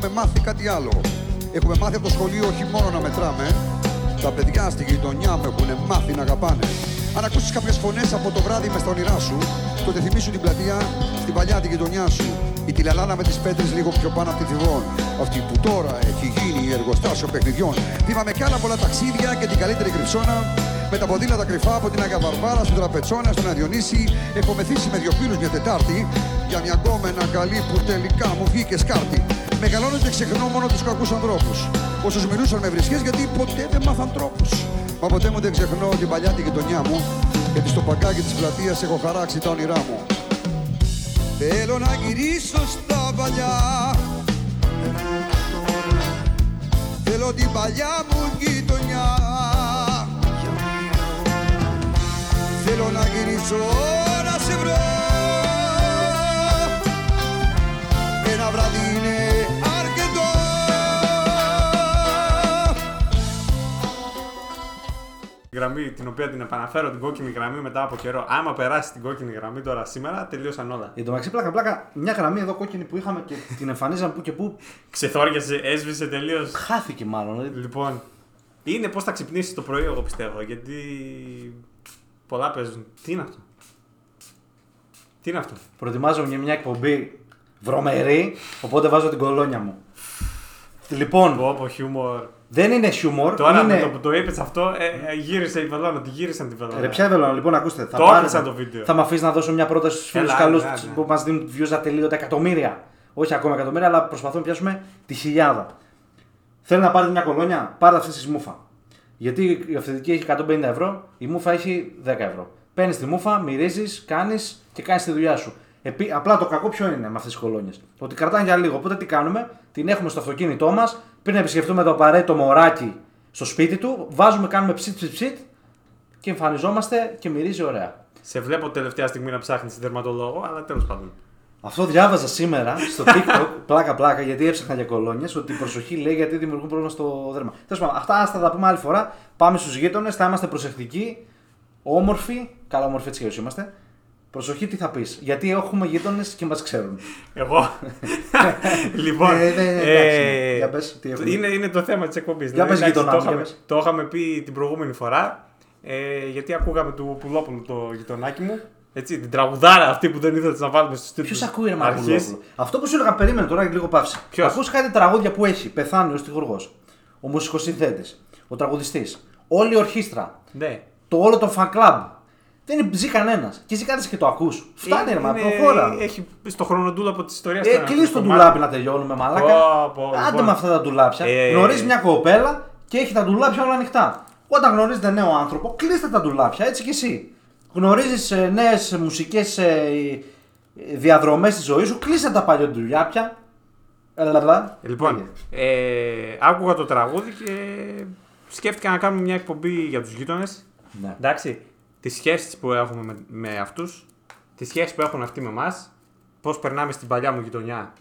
έχουμε μάθει κάτι άλλο. Έχουμε μάθει από το σχολείο όχι μόνο να μετράμε, τα παιδιά στη γειτονιά μου έχουν μάθει να αγαπάνε. Αν ακούσεις κάποιες φωνές από το βράδυ μες στα όνειρά σου, τότε θυμίσου την πλατεία στην παλιά τη γειτονιά σου. Η τηλελάνα με τις πέτρες λίγο πιο πάνω από τη θυγόν. Αυτή που τώρα έχει γίνει εργοστάσιο παιχνιδιών. Θυμάμαι κι άλλα πολλά ταξίδια και την καλύτερη κρυψώνα. Με τα ποδήλατα κρυφά από την Αγία Βαρβάρα στην Τραπετσόνα, στον Αδιονύση. Έχω μεθύσει με δύο φίλους μια Τετάρτη για μια γκόμενα καλή που τελικά μου βγήκε σκάρτη. Μεγαλώνω και ξεχνώ μόνο τους κακούς ανθρώπους. Όσου μιλούσαν με βρισχέ γιατί ποτέ δεν μάθαν τρόπους. Μα ποτέ μου δεν ξεχνώ την παλιά τη γειτονιά μου γιατί στο παγκάκι της πλατείας έχω χαράξει τα όνειρά μου. Θέλω να γυρίσω στα παλιά Θέλω την παλιά μου γειτονιά Θέλω να γυρίσω να σε βρω γραμμή την οποία την επαναφέρω την κόκκινη γραμμή μετά από καιρό. Άμα περάσει την κόκκινη γραμμή τώρα σήμερα, τελείωσαν όλα. Εν τω μεταξύ, πλάκα, πλάκα, μια γραμμή εδώ κόκκινη που είχαμε και την εμφανίζαμε που και που Ξεθόριασε, έσβησε τελείως. χάθηκε μάλλον. δηλαδή. Λοιπόν, είναι πώς θα ξυπνήσεις το πρωί, εγώ πιστεύω. Γιατί πολλά παίζουν. Τι είναι αυτό; Τι είναι αυτό; Προετοιμάζομαι για μια εκπομπή βρωμερή, οπότε βάζω την κολόνια μου. Λοιπόν, Πω, πω, χιούμορ. Δεν είναι χιούμορ. Τώρα είναι... με το που το είπες αυτό, ε, ε, γύρισε η βελόνα, τη γύρισαν την βελόνα. Ρε, ποια βελόνα, λοιπόν, ακούστε. Θα Το πάρετε- έκλεισα το βίντεο. Θα με αφήσεις να δώσω μια πρόταση στους φίλους Έλα, καλούς έλα, έλα. που μας δίνουν views ατελείωτα εκατομμύρια. Όχι ακόμα εκατομμύρια, αλλά προσπαθούμε να πιάσουμε τη χιλιάδα. Θέλει να πάρετε μια κολόνια, πάρτε αυτή τη μούφα. Γιατί η αυθεντική έχει 150 ευρώ, η μούφα έχει 10 ευρώ. Παίρνεις τη μούφα, μυρίζεις, κάνεις και κάνεις τη δουλειά σου. Επί, απλά το κακό ποιο είναι με αυτές τις κολόνιες. Ότι κρατάνε για λίγο. Οπότε τι κάνουμε, την έχουμε στο αυτοκίνητό μας, πριν να επισκεφτούμε το απαραίτητο μωράκι στο σπίτι του, βάζουμε, κάνουμε ψιτ ψιτ ψιτ και εμφανιζόμαστε και μυρίζει ωραία. Σε βλέπω τελευταία στιγμή να ψάχνεις δερματολόγο, αλλά τέλος πάντων. Αυτό διάβαζα σήμερα στο TikTok, πλάκα πλάκα, γιατί έψαχνα για κολόνιες, ότι η προσοχή λέει γιατί δημιουργούν πρόβλημα στο δέρμα. Τέλος πάντων, αυτά ας τα τα πούμε άλλη φορά. Πάμε στους γείτονες, θα είμαστε προσεκτικοί, όμορφοι. Καλά, όμορφοι έτσι και είμαστε. Προσοχή, τι θα πεις. Γιατί έχουμε γείτονες και μας ξέρουν. Εγώ; λοιπόν. Ε, ναι, ναι, εντάξει, για πες, τι έχουμε. είναι, είναι το θέμα της εκπομπής. Για πες γείτονά το, μου, για είχαμε, πες. το είχαμε πει την προηγούμενη φορά. Ε, γιατί ακούγαμε του Πουλόπουλου το γειτονάκι μου. Έτσι, την τραγουδάρα αυτή που δεν ήθελες να βάλουμε στου τίτλου. Ποιος ακούει ρε Μαρκουλόπουλο; Αυτό που σου έλεγα, περίμενε τώρα λίγο παύση. Ποιος; Ακούς κάτι τραγούδια που έχει πεθάνει ο στιχουργός, ο μουσικοσυνθέτης, ο τραγουδιστής, όλη η ορχήστρα, Ναι. το όλο το fan club. Δεν ζει κανένας. Και εσύ κάτι και το ακούς. Φτάνει, ρε, μα Είναι- προχώρα. Έχει στο χρονοτούλαπο της ιστορίας. Ε, κλείσει το ντουλάπι να τελειώνουμε, μαλάκα. Πω, πω, Άντε λοιπόν. με αυτά τα ντουλάπια. Ε, Γνωρίζεις μια κοπέλα και έχει τα ντουλάπια όλα ανοιχτά. Όταν γνωρίζετε νέο άνθρωπο, κλείστε τα ντουλάπια, έτσι κι εσύ. Γνωρίζεις νέες μουσικές διαδρομές στη ζωής σου, κλείστε τα παλιό ντουλάπια. Ελλάδα. Λοιπόν, ε, άκουγα το τραγούδι και σκέφτηκα να κάνουμε μια εκπομπή για τους γείτονες. Ναι. Εντάξει, τις σχέσεις που έχουμε με, με αυτούς, τις σχέσεις που έχουν αυτοί με εμάς, πώς περνάμε στην παλιά μου γειτονιά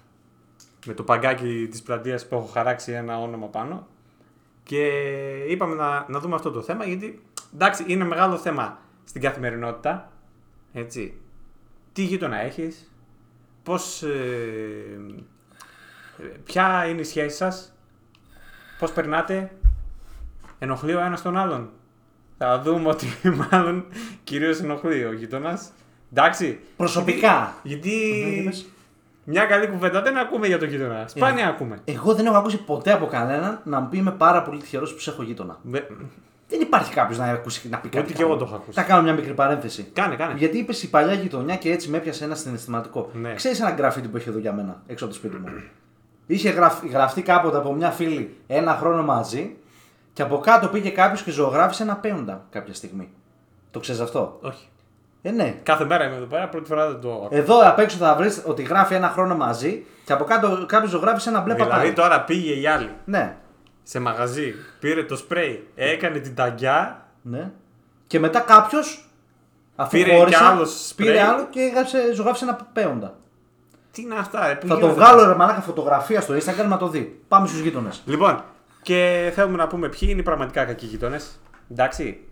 με το παγκάκι της πλατείας που έχω χαράξει ένα όνομα πάνω. Και είπαμε να, να δούμε αυτό το θέμα γιατί εντάξει είναι μεγάλο θέμα στην καθημερινότητα. Έτσι. Τι γείτονα έχεις, πώς, ε, ε, ποια είναι η σχέση σας, πώς περνάτε, ενοχλεί ο ένας τον άλλον. Θα δούμε ότι μάλλον κυρίως ενοχλεί ο γείτονας. Εντάξει. Προσωπικά. Γιατί Ναι, για πες. μια καλή κουβέντα δεν ακούμε για τον γείτονα. Σπάνια ακούμε. Εγώ δεν έχω ακούσει ποτέ από κανέναν να μου πει είμαι πάρα πολύ τυχερό που σε έχω γείτονα. Με- Δεν υπάρχει κάποιος να, ακούσει, να πει κάτι. Ούτε κι εγώ καλό. το έχω ακούσει. Θα κάνω μια μικρή παρένθεση. Κάνε, κάνε. Γιατί είπες η παλιά γειτονιά και έτσι με έπιασε ένα συναισθηματικό. Ναι. Ξέρεις ένα γραφίτι που έχει εδώ για μένα, έξω από το σπίτι μου. Είχε γραφ- γραφτεί κάποτε από μια φίλη ένα χρόνο μαζί και από κάτω πήγε κάποιος και ζωγράφησε ένα πέοντα κάποια στιγμή. Το ξέρεις αυτό; Όχι. Ε, ναι. Κάθε μέρα είμαι εδώ πέρα, πρώτη φορά δεν το ακούω. Εδώ απ' έξω θα βρεις ότι γράφει ένα χρόνο μαζί και από κάτω κάποιος ζωγράφησε ένα μπλε δηλαδή πατάρι. τώρα πήγε η άλλη Ναι, σε μαγαζί, πήρε το σπρέι, έκανε την ταγκιά. ναι. Και μετά κάποιος. Αφού Πήρε χώρισε, κι άλλο σπρέι. πήρε άλλο και έγραψε, ζωγράφησε ένα πέοντα. Τι είναι αυτά, ρε, που Θα το γίνεται βγάλω αυτά; ρε μαλάκα φωτογραφία στο Instagram να το δει. Πάμε στους γείτονες. Λοιπόν, και θέλουμε να πούμε ποιοι είναι οι πραγματικά κακοί γείτονες. Εντάξει.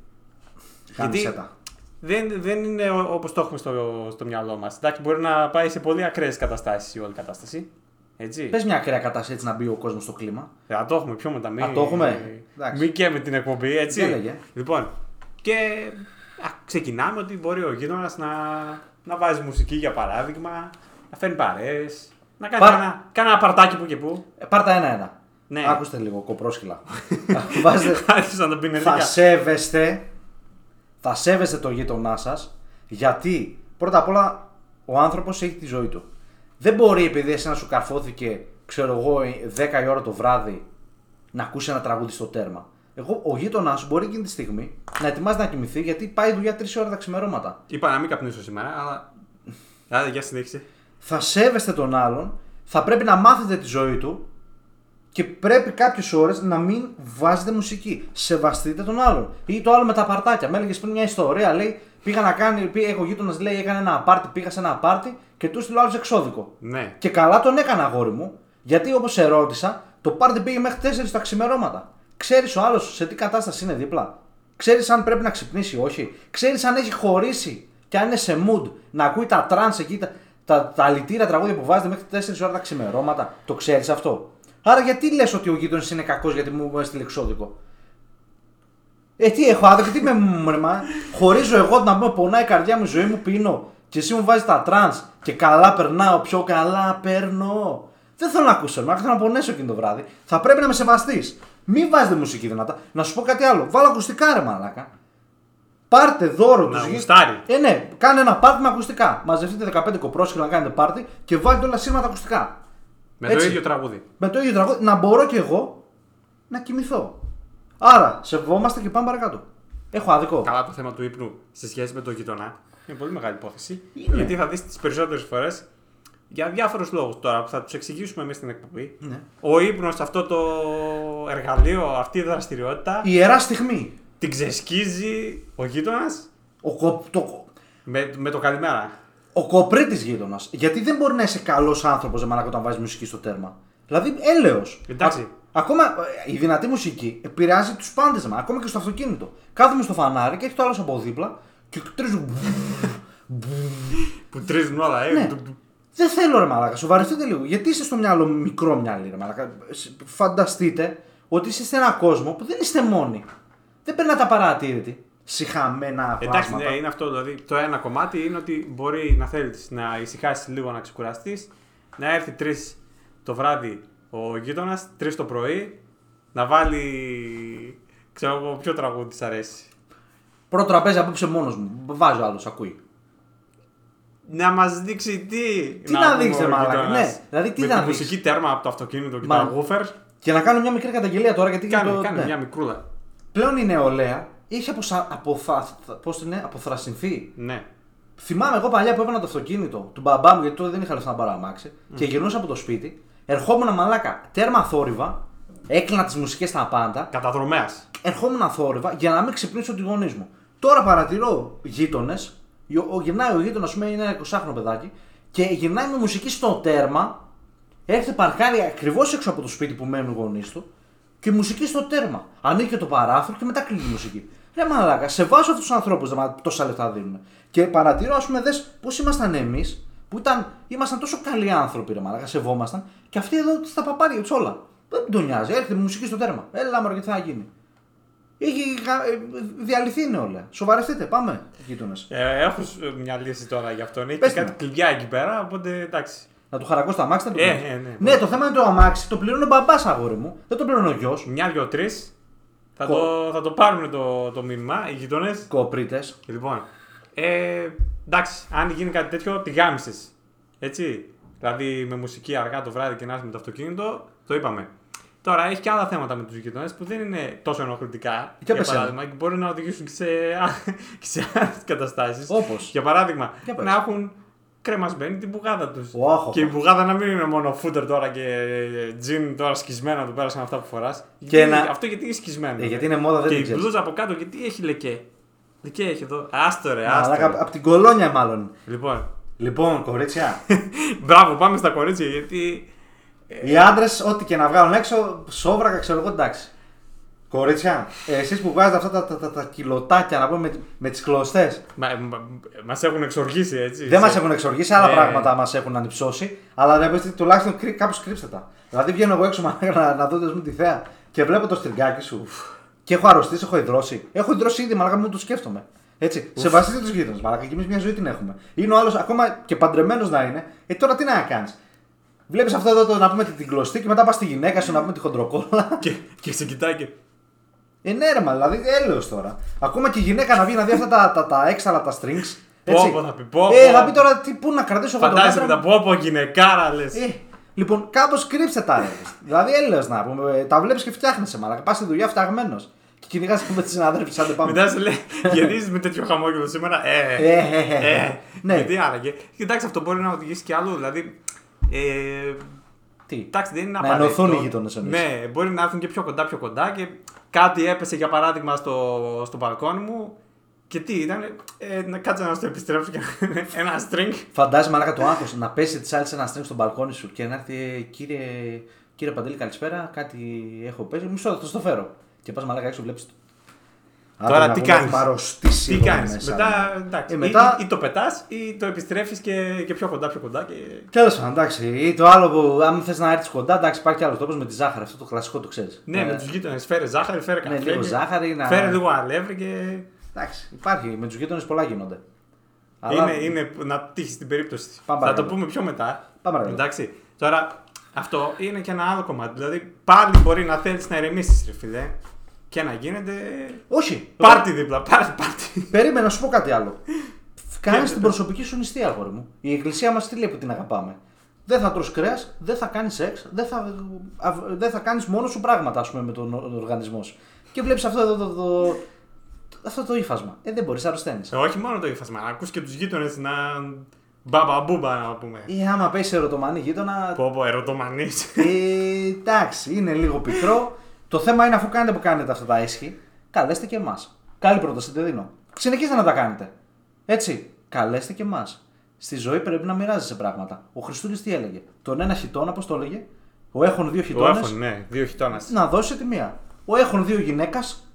Κάμισε τα. δεν, δεν είναι όπως το έχουμε στο, στο μυαλό μας. Εντάξει, μπορεί να πάει σε πολύ ακραίες καταστάσεις η όλη κατάσταση. Έτσι. Πες μια ακραία κατάσταση έτσι να μπει ο κόσμος στο κλίμα. Ε, Θα το έχουμε πιο μετά. Μην, Α, το έχουμε. Εντάξει. Μην και με την εκπομπή, έτσι. Δεν λέγε. Λοιπόν, και α, ξεκινάμε ότι μπορεί ο γείτονας να, να βάζει μουσική για παράδειγμα, να φέρνει παρέες, να κάνει Πα- ένα, κάνει ένα παρτάκι που και που. Ε, πάρτα ένα-ένα. Ναι. Άκουστε λίγο, κοπρόσκυλα. Βάζετε, Άρχισαν να τον πει θα ενεργά. σέβεστε, θα σέβεστε το γείτονά σας, γιατί πρώτα απ' όλα ο άνθρωπος έχει τη ζωή του. Δεν μπορεί επειδή εσένα σου καρφώθηκε, ξέρω εγώ, 10 η ώρα το βράδυ να ακούσει ένα τραγούδι στο τέρμα. Εγώ, ο γείτονάς σου μπορεί εκείνη τη στιγμή να ετοιμάζει να κοιμηθεί γιατί πάει δουλειά 3 ώρα τα ξημερώματα. Είπα να μην καπνίσω σήμερα, αλλά. Άντε, για συνέχισε. θα σέβεστε τον άλλον, θα πρέπει να μάθετε τη ζωή του και πρέπει κάποιες ώρες να μην βάζετε μουσική. Σεβαστείτε τον άλλον. Ή το άλλο με τα παρτάκια. Με έλεγες πριν μια ιστορία, λέει, πήγα να κάνει, πήγα, έχω γείτονας, λέει, έκανε ένα πάρτι, πήγα σε ένα πάρτι και του στείλω άλλος εξώδικο. Ναι. Και καλά τον έκανα αγόρι μου, γιατί όπως σε ρώτησα, το πάρτι πήγε μέχρι 4 τα ξημερώματα. Ξέρεις ο άλλος σε τι κατάσταση είναι δίπλα; Ξέρεις αν πρέπει να ξυπνήσει ή όχι; Ξέρεις αν έχει χωρίσει και αν είναι σε mood να ακούει τα trance εκεί, τα, τα, τα αλητήρια τραγούδια που βάζετε μέχρι 4 ώρα τα ξημερώματα; Το ξέρεις αυτό; Άρα γιατί λες ότι ο γείτονας είναι κακός γιατί μου έστειλε εξώδικο; Ε, τι έχω άδικο, τι με μουρμά. Χωρίζω εγώ να πούμε πονάει η καρδιά μου, η ζωή μου πίνω. Και εσύ μου βάζεις τα trance και καλά περνάω, πιο καλά περνώ. Δεν θέλω να ακούσω, μα θέλω να πονέσω εκείνο το βράδυ. Θα πρέπει να με σεβαστείς. Μην βάζετε μουσική δυνατά. Να σου πω κάτι άλλο. Βάλω ακουστικά ρε μαλάκα. Πάρτε δώρο Να τους γουστάρει. Ε, ναι, κάνε ένα πάρτι με ακουστικά. Μαζευτείτε 15 κοπρόσχυλα να κάνετε πάρτι και βάλτε όλα σύρματα ακουστικά. Με το Έτσι. ίδιο τραγούδι. Με το ίδιο τραγούδι να μπορώ κι εγώ να κοιμηθώ. Άρα, σεβόμαστε και πάμε παρακάτω. Έχω άδικο. Καλά το θέμα του ύπνου σε σχέση με τον γειτονά. Είναι πολύ μεγάλη υπόθεση. Είναι. Γιατί θα δεις τις περισσότερες φορές για διάφορους λόγους τώρα που θα τους εξηγήσουμε εμείς στην εκπομπή. Ναι. Ο ύπνος, αυτό το εργαλείο, αυτή η δραστηριότητα, Ιερά στιγμή. την ξεσκίζει ο γείτονας; Ο, κο, το, με, με το καλημέρα. Ο κοπρίτης γείτονας. Γιατί δεν μπορεί να είσαι καλός άνθρωπος μαλάκα όταν βάζεις μουσική στο τέρμα. Δηλαδή, έλεος. Εντάξει. ακόμα ε, η δυνατή μουσική επηρεάζει τους πάντες μα. Ακόμα και στο αυτοκίνητο. Κάθομαι στο φανάρι και έχει το άλλος από δίπλα και τρίζουν. Που τρίζουν όλα, ε. Ναι. Του- του- Δεν θέλω ρε μαλάκα, σοβαρευτείτε λίγο. Γιατί είστε στο μυαλό μικρό μυαλί ρε μαλάκα. Σ- Φανταστείτε ότι είστε σε ένα κόσμο που δεν είστε μόνοι. Δεν περνάτε απαρατήρητοι. Συχαμένα Εντάξει, πλάσματα. ναι, είναι αυτό. Δηλαδή, το ένα κομμάτι είναι ότι μπορεί να θέλεις να ησυχάσεις λίγο, να ξεκουραστείς, να έρθει 3 το βράδυ ο γείτονας, 3 το πρωί, να βάλει. ξέρω εγώ, ποιο τραγούδι της αρέσει. Πρώτο τραπέζι απόψε μόνος μου. Βάζει ο άλλο, ακούει. Να μας δείξει τι. Τι να πούμε δείξει, ο μαλάκα, γείτονας. ναι. Δηλαδή, τι με να τη δείξεις. μουσική τέρμα από το αυτοκίνητο και Μα- τα γούφερ. Και να κάνω μια μικρή καταγγελία τώρα γιατί Κάνε, το- κάνε ναι. μια μικρούλα. Πλέον η νεολαία έχει αποσα... αποθα... πώς το είναι, αποθρασινθεί. Ναι. Θυμάμαι εγώ παλιά που έβανα το αυτοκίνητο του μπαμπά μου, γιατί τότε δεν είχα λεφτά να πάρω αμάξι, και γυρνούσα από το σπίτι, ερχόμουν μαλάκα τέρμα θόρυβα, έκλεινα τις μουσικές στα πάντα, Καταδρομέας. ερχόμουν θόρυβα για να μην ξυπνήσω τη γονείς μου. Τώρα παρατηρώ γείτονες, γυρνάει ο γείτονας, ας πούμε, είναι ένα 20χρονο παιδάκι, και γυρνάει με μουσική στο τέρμα, έρχεται παρκάρει ακριβώς έξω από το σπίτι που μένουν οι γονείς του, και μουσική στο τέρμα. Ανοίγει και το παράθυρο και μετά κλείνει τη μουσική. Ρε μαλάκα, σε βάζω αυτού τους ανθρώπους τόσα λεφτά δίνουν. Και παρατηρώ, ας πούμε, δες πώς ήμασταν εμείς, που ήταν, ήμασταν τόσο καλοί άνθρωποι, ρε μαλάκα, σεβόμασταν, και αυτοί εδώ στα παπάρια τους όλα. Δεν τον νοιάζει, έρχεται μουσική στο τέρμα. Έλα, μωρέ, και τι θα γίνει. Έχει γα- ε, διαλυθεί η νεολαία. Σοβαρευτείτε, πάμε, γείτονες. Ε, έχω σ- μια λύση τώρα γι' αυτόν. Έχει Πες κάτι μου. κλειδιά εκεί πέρα, οπότε εντάξει. Να του χαρακώσει τα αμάξι, δεν το Ε, πληρώνει. ε, ναι, ναι, το θέμα είναι το αμάξι. Το πληρώνει ο μπαμπάς, αγόρι μου. Δεν το πληρώνει ο γιος. Μια, δυο, τρεις. Θα, Κο- το, θα το πάρουν το, το μήνυμα, οι γειτονέ. Κοπρίτε. Λοιπόν, ε, εντάξει, αν γίνει κάτι τέτοιο, τη γάμισες. Έτσι. Δηλαδή με μουσική αργά το βράδυ και να είσαι με το αυτοκίνητο, το είπαμε. Τώρα έχει και άλλα θέματα με τους γειτονές που δεν είναι τόσο ενοχλητικά. Για για πες ένα. παράδειγμα, και μπορεί να οδηγήσουν και σε, α- και σε άλλες καταστάσεις. Όπως; Για παράδειγμα, Για πες. να έχουν κρεμασμένη την μπουγάδα τους. Ωχ, Και η ωχ. μπουγάδα να μην είναι μόνο φούτερ τώρα και τζιν τώρα σκισμένα του πέρασαν αυτά που φοράς. Και να- Αυτό γιατί είναι σκισμένο. Ε, γιατί είναι μόδα, δεν και την η ξέρεις. μπλούζα από κάτω γιατί έχει λεκέ; Λεκέ έχει εδώ. Άστο ρε, άστο. Μαλάκα, ρε. από την κολόνια μάλλον. Λοιπόν, Λοιπόν, κορίτσια, μπράβο, πάμε στα κορίτσια γιατί. οι άντρες, ό,τι και να βγάλουν έξω, σόβρακα, ξέρω εγώ, εντάξει. Κορίτσια, εσείς που βγάζετε αυτά τα, τα, τα, τα κιλοτάκια να πούμε με, με τις κλωστές. Μα, μα, μας έχουν εξοργήσει έτσι. Δεν Σε- μας έχουν εξοργήσει, άλλα Ναι. πράγματα μας έχουν ανυψώσει. Αλλά δεν πες, τουλάχιστον κάπως κρύψτε τα. Δηλαδή βγαίνω εγώ έξω μαλάκα, να, να δω μου τη θέα και βλέπω το στριγκάκι σου και έχω αρρωστήσει, έχω υδρώσει. Έχω υδρώσει ήδη, μαλάκα μου το σκέφτομαι. Έτσι, σεβαστείτε τους γείτονες, μαλάκα, και εμείς μια ζωή την έχουμε. Είναι ο άλλος ακόμα και παντρεμένος να είναι. Ε, τώρα τι να κάνεις. Βλέπεις αυτό εδώ το, να πούμε την, την κλωστή και μετά πας στη γυναίκα σου να πούμε τη χοντροκόλλα. Και, και σε κοιτάει και. Ε, ναι, ρε, μα, δηλαδή έλεος τώρα. Ακόμα και η γυναίκα να βγει να δει αυτά τα, τα, τα έξαλα, τα strings. Έτσι. Πω, πω, θα πει, πω, Ε, πω. θα πει τώρα τι, πού να κρατήσω εγώ το Φαντάζεσαι μέτρο μετά πω πω γυναικάρα λες. Ε, λοιπόν, κάπως κρύψε τα ρε. δηλαδή έλεος να πούμε. ε, Τα βλέπεις και φτιάχνεσαι, μαλάκα. Πας στη δουλειά φτιαγμένος. Και κυνηγάς με τις συναδέλφους, σαν πάμε. Μετά σε λέει, γιατί είσαι με τέτοιο χαμόγελο σήμερα. Ε, Ε, ε, ε, ε, ναι. Γιατί άραγε. Κοιτάξτε, αυτό μπορεί να οδηγήσει και αλλού. Δηλαδή, ε, Τι; εντάξει, δεν είναι Να απαραίτητο. ενωθούν οι γείτονες εννοείς. Ναι, μπορεί να έρθουν και πιο κοντά, πιο κοντά και κάτι έπεσε για παράδειγμα στο, στο μπαλκόνι μου. Και τι ήταν, ε, να κάτσε να στο επιστρέψω και ένα string. Φαντάζεσαι μαλάκα το άγχος να πέσει της άλλης ένα string στο μπαλκόνι σου και να έρθει «Ε, κύριε, κύριε Παντελή, καλησπέρα. Κάτι έχω πέσει. Μισό, θα το φέρω. Και πας μαλάκα έξω, βλέπεις. Τώρα τι κάνεις; Αρρωστήσει Τι εδώ κάνεις; μέσα, Μετά, ναι. εντάξει, Ε, μετά- ή, ή το πετάς ή το επιστρέφεις και, και πιο κοντά, πιο κοντά. Και... Τέλο πάντων, εντάξει. Ή το άλλο που, αν θες να έρθεις κοντά, εντάξει, υπάρχει άλλος τρόπος με τη ζάχαρη. Αυτό το κλασικό το ξέρεις. Ναι, με τους γείτονες. Φέρε ζάχαρη, φέρε Ναι, καφέ. λίγο και- ζάχαρη, να- Φέρε λίγο αλεύρι και. Εντάξει, υπάρχει. Με τους γείτονες πολλά γίνονται. Είναι, είναι να τύχεις την περίπτωση. Πάμε Θα το παρακάτω. πούμε πιο μετά. Πάμε παρακάτω. Εντάξει. Τώρα, αυτό είναι και ένα άλλο κομμάτι. Δηλαδή, πάλι μπορεί να θέλεις να ηρεμήσεις, ρε φιλέ. Και να γίνεται. Όχι. Πάρτι δίπλα, πάρτι, πάρτι. Περίμενα να σου πω κάτι άλλο. Κάνεις πες. την προσωπική σου νηστεία, αγόρι μου. Η εκκλησία μας τι λέει που την αγαπάμε; Δεν θα τρως κρέας, δεν θα κάνεις σεξ, δεν θα, α- δεν θα κάνεις μόνο σου πράγματα, ας πούμε, με τον ο- οργανισμό σου. Και βλέπεις αυτό εδώ το, το, αυτό το ύφασμα. Ε, δεν μπορείς, αρρωσταίνεις. Ε, όχι μόνο το ύφασμα, να ακούς και τους γείτονες να. Μπαμπαμπούμπα, να πούμε. Ή άμα πέσει ερωτομανή γείτονα. Πω, πω, ερωτομανής. ε, εντάξει, είναι λίγο πικρό. Το θέμα είναι αφού κάνετε που κάνετε αυτά τα έσχη, καλέστε και εμάς. Καλή πρόταση, δεν δίνω. Συνεχίστε να τα κάνετε. Έτσι, καλέστε και εμάς. Στη ζωή πρέπει να μοιράζεσαι πράγματα. Ο Χριστούλης τι έλεγε; Τον ένα χιτόνα, πώς το έλεγε; Ο έχουν δύο Το χιτώνες έχουν, ναι, δύο χιτώνα. να δώσει τη μία. Ο έχουν δύο γυναίκας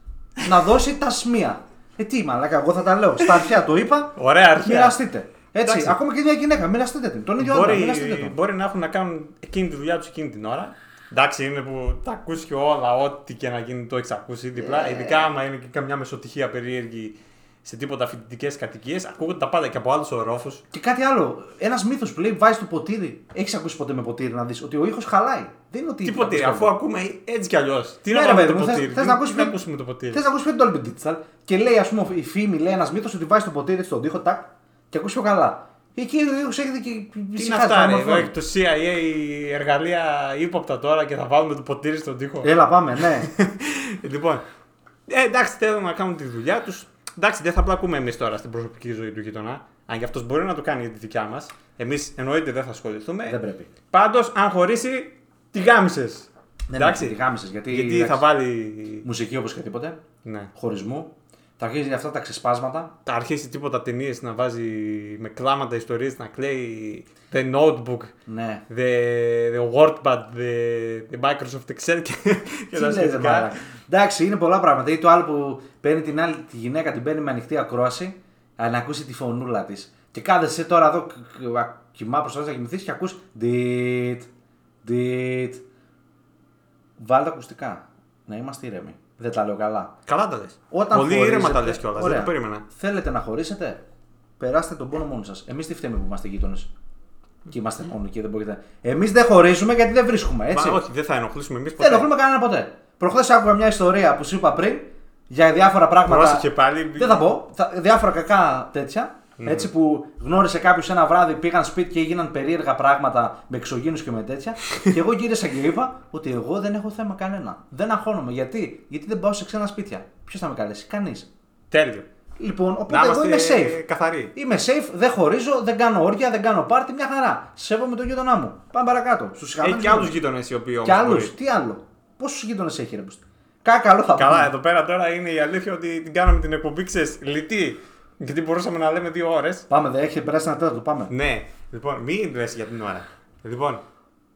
να δώσει τα σμία. Ε, τι μαλάκα, εγώ θα τα λέω. Στα αρχαία το είπα. Ωραία αρχαία. Μοιραστείτε. Έτσι, Εντάξει. ακόμα και μια γυναίκα, μοιραστείτε την. Τον ίδιο άντρα, μοιραστείτε Μπορεί, τον. μπορεί να έχουν να κάνουν εκείνη τη δουλειά τους εκείνη την ώρα. Εντάξει, είναι που τα ακούς και όλα, ό,τι και να γίνει το έχεις ακούσει διπλά. Ε. Ειδικά άμα είναι και καμιά μεσοτυχία περίεργη σε τίποτα φοιτητικές κατοικίες, ακούγονται τα πάντα και από άλλους ορόφους. Και κάτι άλλο. Ένας μύθος που λέει βάζεις το ποτήρι. Έχεις ακούσει ποτέ με ποτήρι να δεις ότι ο ήχος χαλάει; Δεν είναι ότι. Τι ποτήρι, αφού ακούμε έτσι κι αλλιώς. Τι Ναι, να ρε, βάλουμε παιδί το μου, θες- ποτήρι; θες τι- να ακούσεις τι να ποιο- ακούσουμε το ποτήρι. Θες να ακούσει πιο Dolby Digital και λέει, ας πούμε, η φήμη λέει ένας μύθος ότι βάζεις το ποτήρι στον τοίχο, τάκ, και ακούσει πιο καλά. Εκεί ο ήχο έχετε και. Τι είναι ησυχάζει, αυτά, τα ρε. μορφώνει. Έχει το CIA εργαλεία ύποπτα τώρα και θα βάλουμε το ποτήρι στον τοίχο. Έλα, πάμε, ναι. Λοιπόν, ε, εντάξει, θέλουν να κάνουν τη δουλειά τους. Εντάξει, δεν θα πλακούμε εμείς τώρα στην προσωπική ζωή του γειτονά. Αν και αυτός μπορεί να το κάνει για τη δικιά μας. Εμείς εννοείται δεν θα ασχοληθούμε. Δεν πρέπει. Πάντως, αν χωρίσει, τη γάμισες. Ναι, εντάξει. ναι, τη γάμισες, γιατί, Γιατί εντάξει, θα βάλει. Μουσική όπως και τίποτε. Ναι. Χωρισμού. Θα αρχίσει αυτά τα ξεσπάσματα. Θα αρχίσει τίποτα ταινίες να βάζει με κλάματα ιστορίες να κλαίει. The Notebook, Ναι. the, the WordPad, the, the Microsoft Excel και, και Τι τα λες, ρε σχετικά. μαλάκα. Εντάξει, είναι πολλά πράγματα. Ή το άλλο που παίρνει την άλλη τη γυναίκα, την παίρνει με ανοιχτή ακρόαση, α, να ακούσει τη φωνούλα της. Και κάθεσαι τώρα εδώ, κ- κ- α, κοιμά, προσπαθεί να κοιμηθείς και ακούς. Διτ, διτ. Βάλτε ακουστικά. Να είμαστε ήρεμοι. Δεν τα λέω καλά. Καλά τα λες. Όταν Πολύ χωρίζετε- ήρεμα τα λες κιόλας. Δεν Ωραία. το περίμενα. Θέλετε να χωρίσετε, περάστε τον πόνο μόνοι σας. Εμείς τι φταίμε που είμαστε γείτονες; Και είμαστε μόνοι και δεν μπορείτε. Εμείς δεν χωρίζουμε γιατί δεν βρίσκουμε. Έτσι. Μα, όχι, δεν θα ενοχλήσουμε εμείς Δεν ενοχλούμε κανένα ποτέ. Προχθές άκουγα μια ιστορία που σου είπα πριν για διάφορα πράγματα. Πρόσεχε πάλι. Δεν θα πω. Θα, διάφορα κακά τέτοια. Έτσι που γνώρισε κάποιος ένα βράδυ, πήγαν σπίτι και έγιναν περίεργα πράγματα με εξωγήνους και με τέτοια. και εγώ γύρισα και είπα ότι εγώ δεν έχω θέμα κανένα. Δεν αγχώνομαι. Γιατί, Γιατί δεν πάω σε ξένα σπίτια. Ποιος θα με καλέσει, Κανείς. Τέλειο. Λοιπόν, Να οπότε εγώ είμαστε είμαι safe. καθαροί. Είμαι safe, δεν χωρίζω, δεν κάνω όρια, δεν κάνω πάρτι, μια χαρά. Σέβομαι τον γείτονά μου. Πάμε παρακάτω. Στους Έχει και άλλους γείτονες οι οποίοι όμως. Και άλλους, τι άλλο. Πόσους γείτονες έχει ρε Μπούστη. Κάτι καλό θα Καλά, πούμε. εδώ πέρα τώρα είναι η αλήθεια ότι την κάναμε την εκπομπή ξέρεις, λιτή. Γιατί μπορούσαμε να λέμε δύο ώρες. Πάμε, δεν έχει περάσει ένα τέταρτο, πάμε. Ναι, λοιπόν, μην λες για την ώρα. Λοιπόν,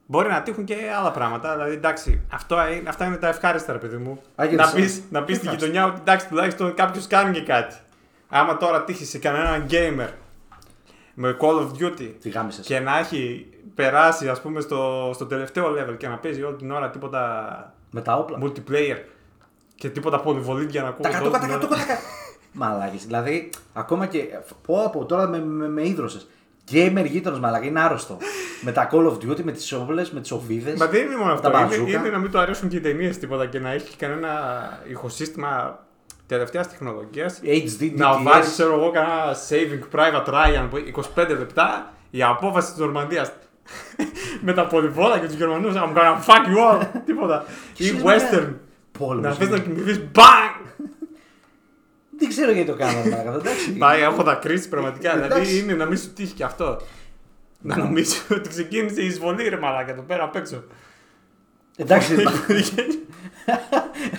Μπορεί να τύχουν και άλλα πράγματα. Δηλαδή, εντάξει, αυτό, είναι- αυτά είναι τα ευχάριστα, ρε παιδί μου. Άγγελε, να σε- πεις να πεις στην Ευχάριστα. γειτονιά ότι εντάξει, τουλάχιστον κάποιος κάνει και κάτι. Άμα τώρα τύχεις σε κανέναν gamer με Call of Duty Τι γάμισες. και να έχει περάσει ας πούμε στο, στο τελευταίο level και να παίζει όλη την ώρα τίποτα Με τα όπλα. multiplayer και τίποτα πολυβολίδια να Τα ακούγονται κατώ, όλη τα την κατώ, ώρα. τα κατώ. Μαλάκι. Δηλαδή, ακόμα και. Πω από τώρα με, με, με ίδρωσες. Gamer γείτονο μαλάκι, είναι άρρωστο. με τα Call of Duty, με τις όπλες, με τις οβίδε. Μα δεν είναι μόνο Τα αυτό. Είναι, μπαζούκα. είναι να μην του αρέσουν και οι ταινίες τίποτα και να έχει κανένα ηχοσύστημα τελευταίας τεχνολογίας. HD, Να DTS. βάλει, ξέρω εγώ, κανένα saving private Ryan που 25 λεπτά η απόφαση της Νορμανδίας. με τα πολυβόλα και τους Γερμανούς να μου κάνουν fuck you all. τίποτα. Και Ή εσείς, western. Πόλεμος. να θες να κοιμηθείς bang! Δεν ξέρω γιατί το κάνανε. μαλάκα, εντάξει. Μα έχω δακρύσει πραγματικά. Εντάξει. δηλαδή είναι να μην σου τύχει και αυτό. Να νομίζω ότι ξεκίνησε η εισβολή ρε μαλάκα εδώ πέρα απ' έξω. Εντάξει, μα-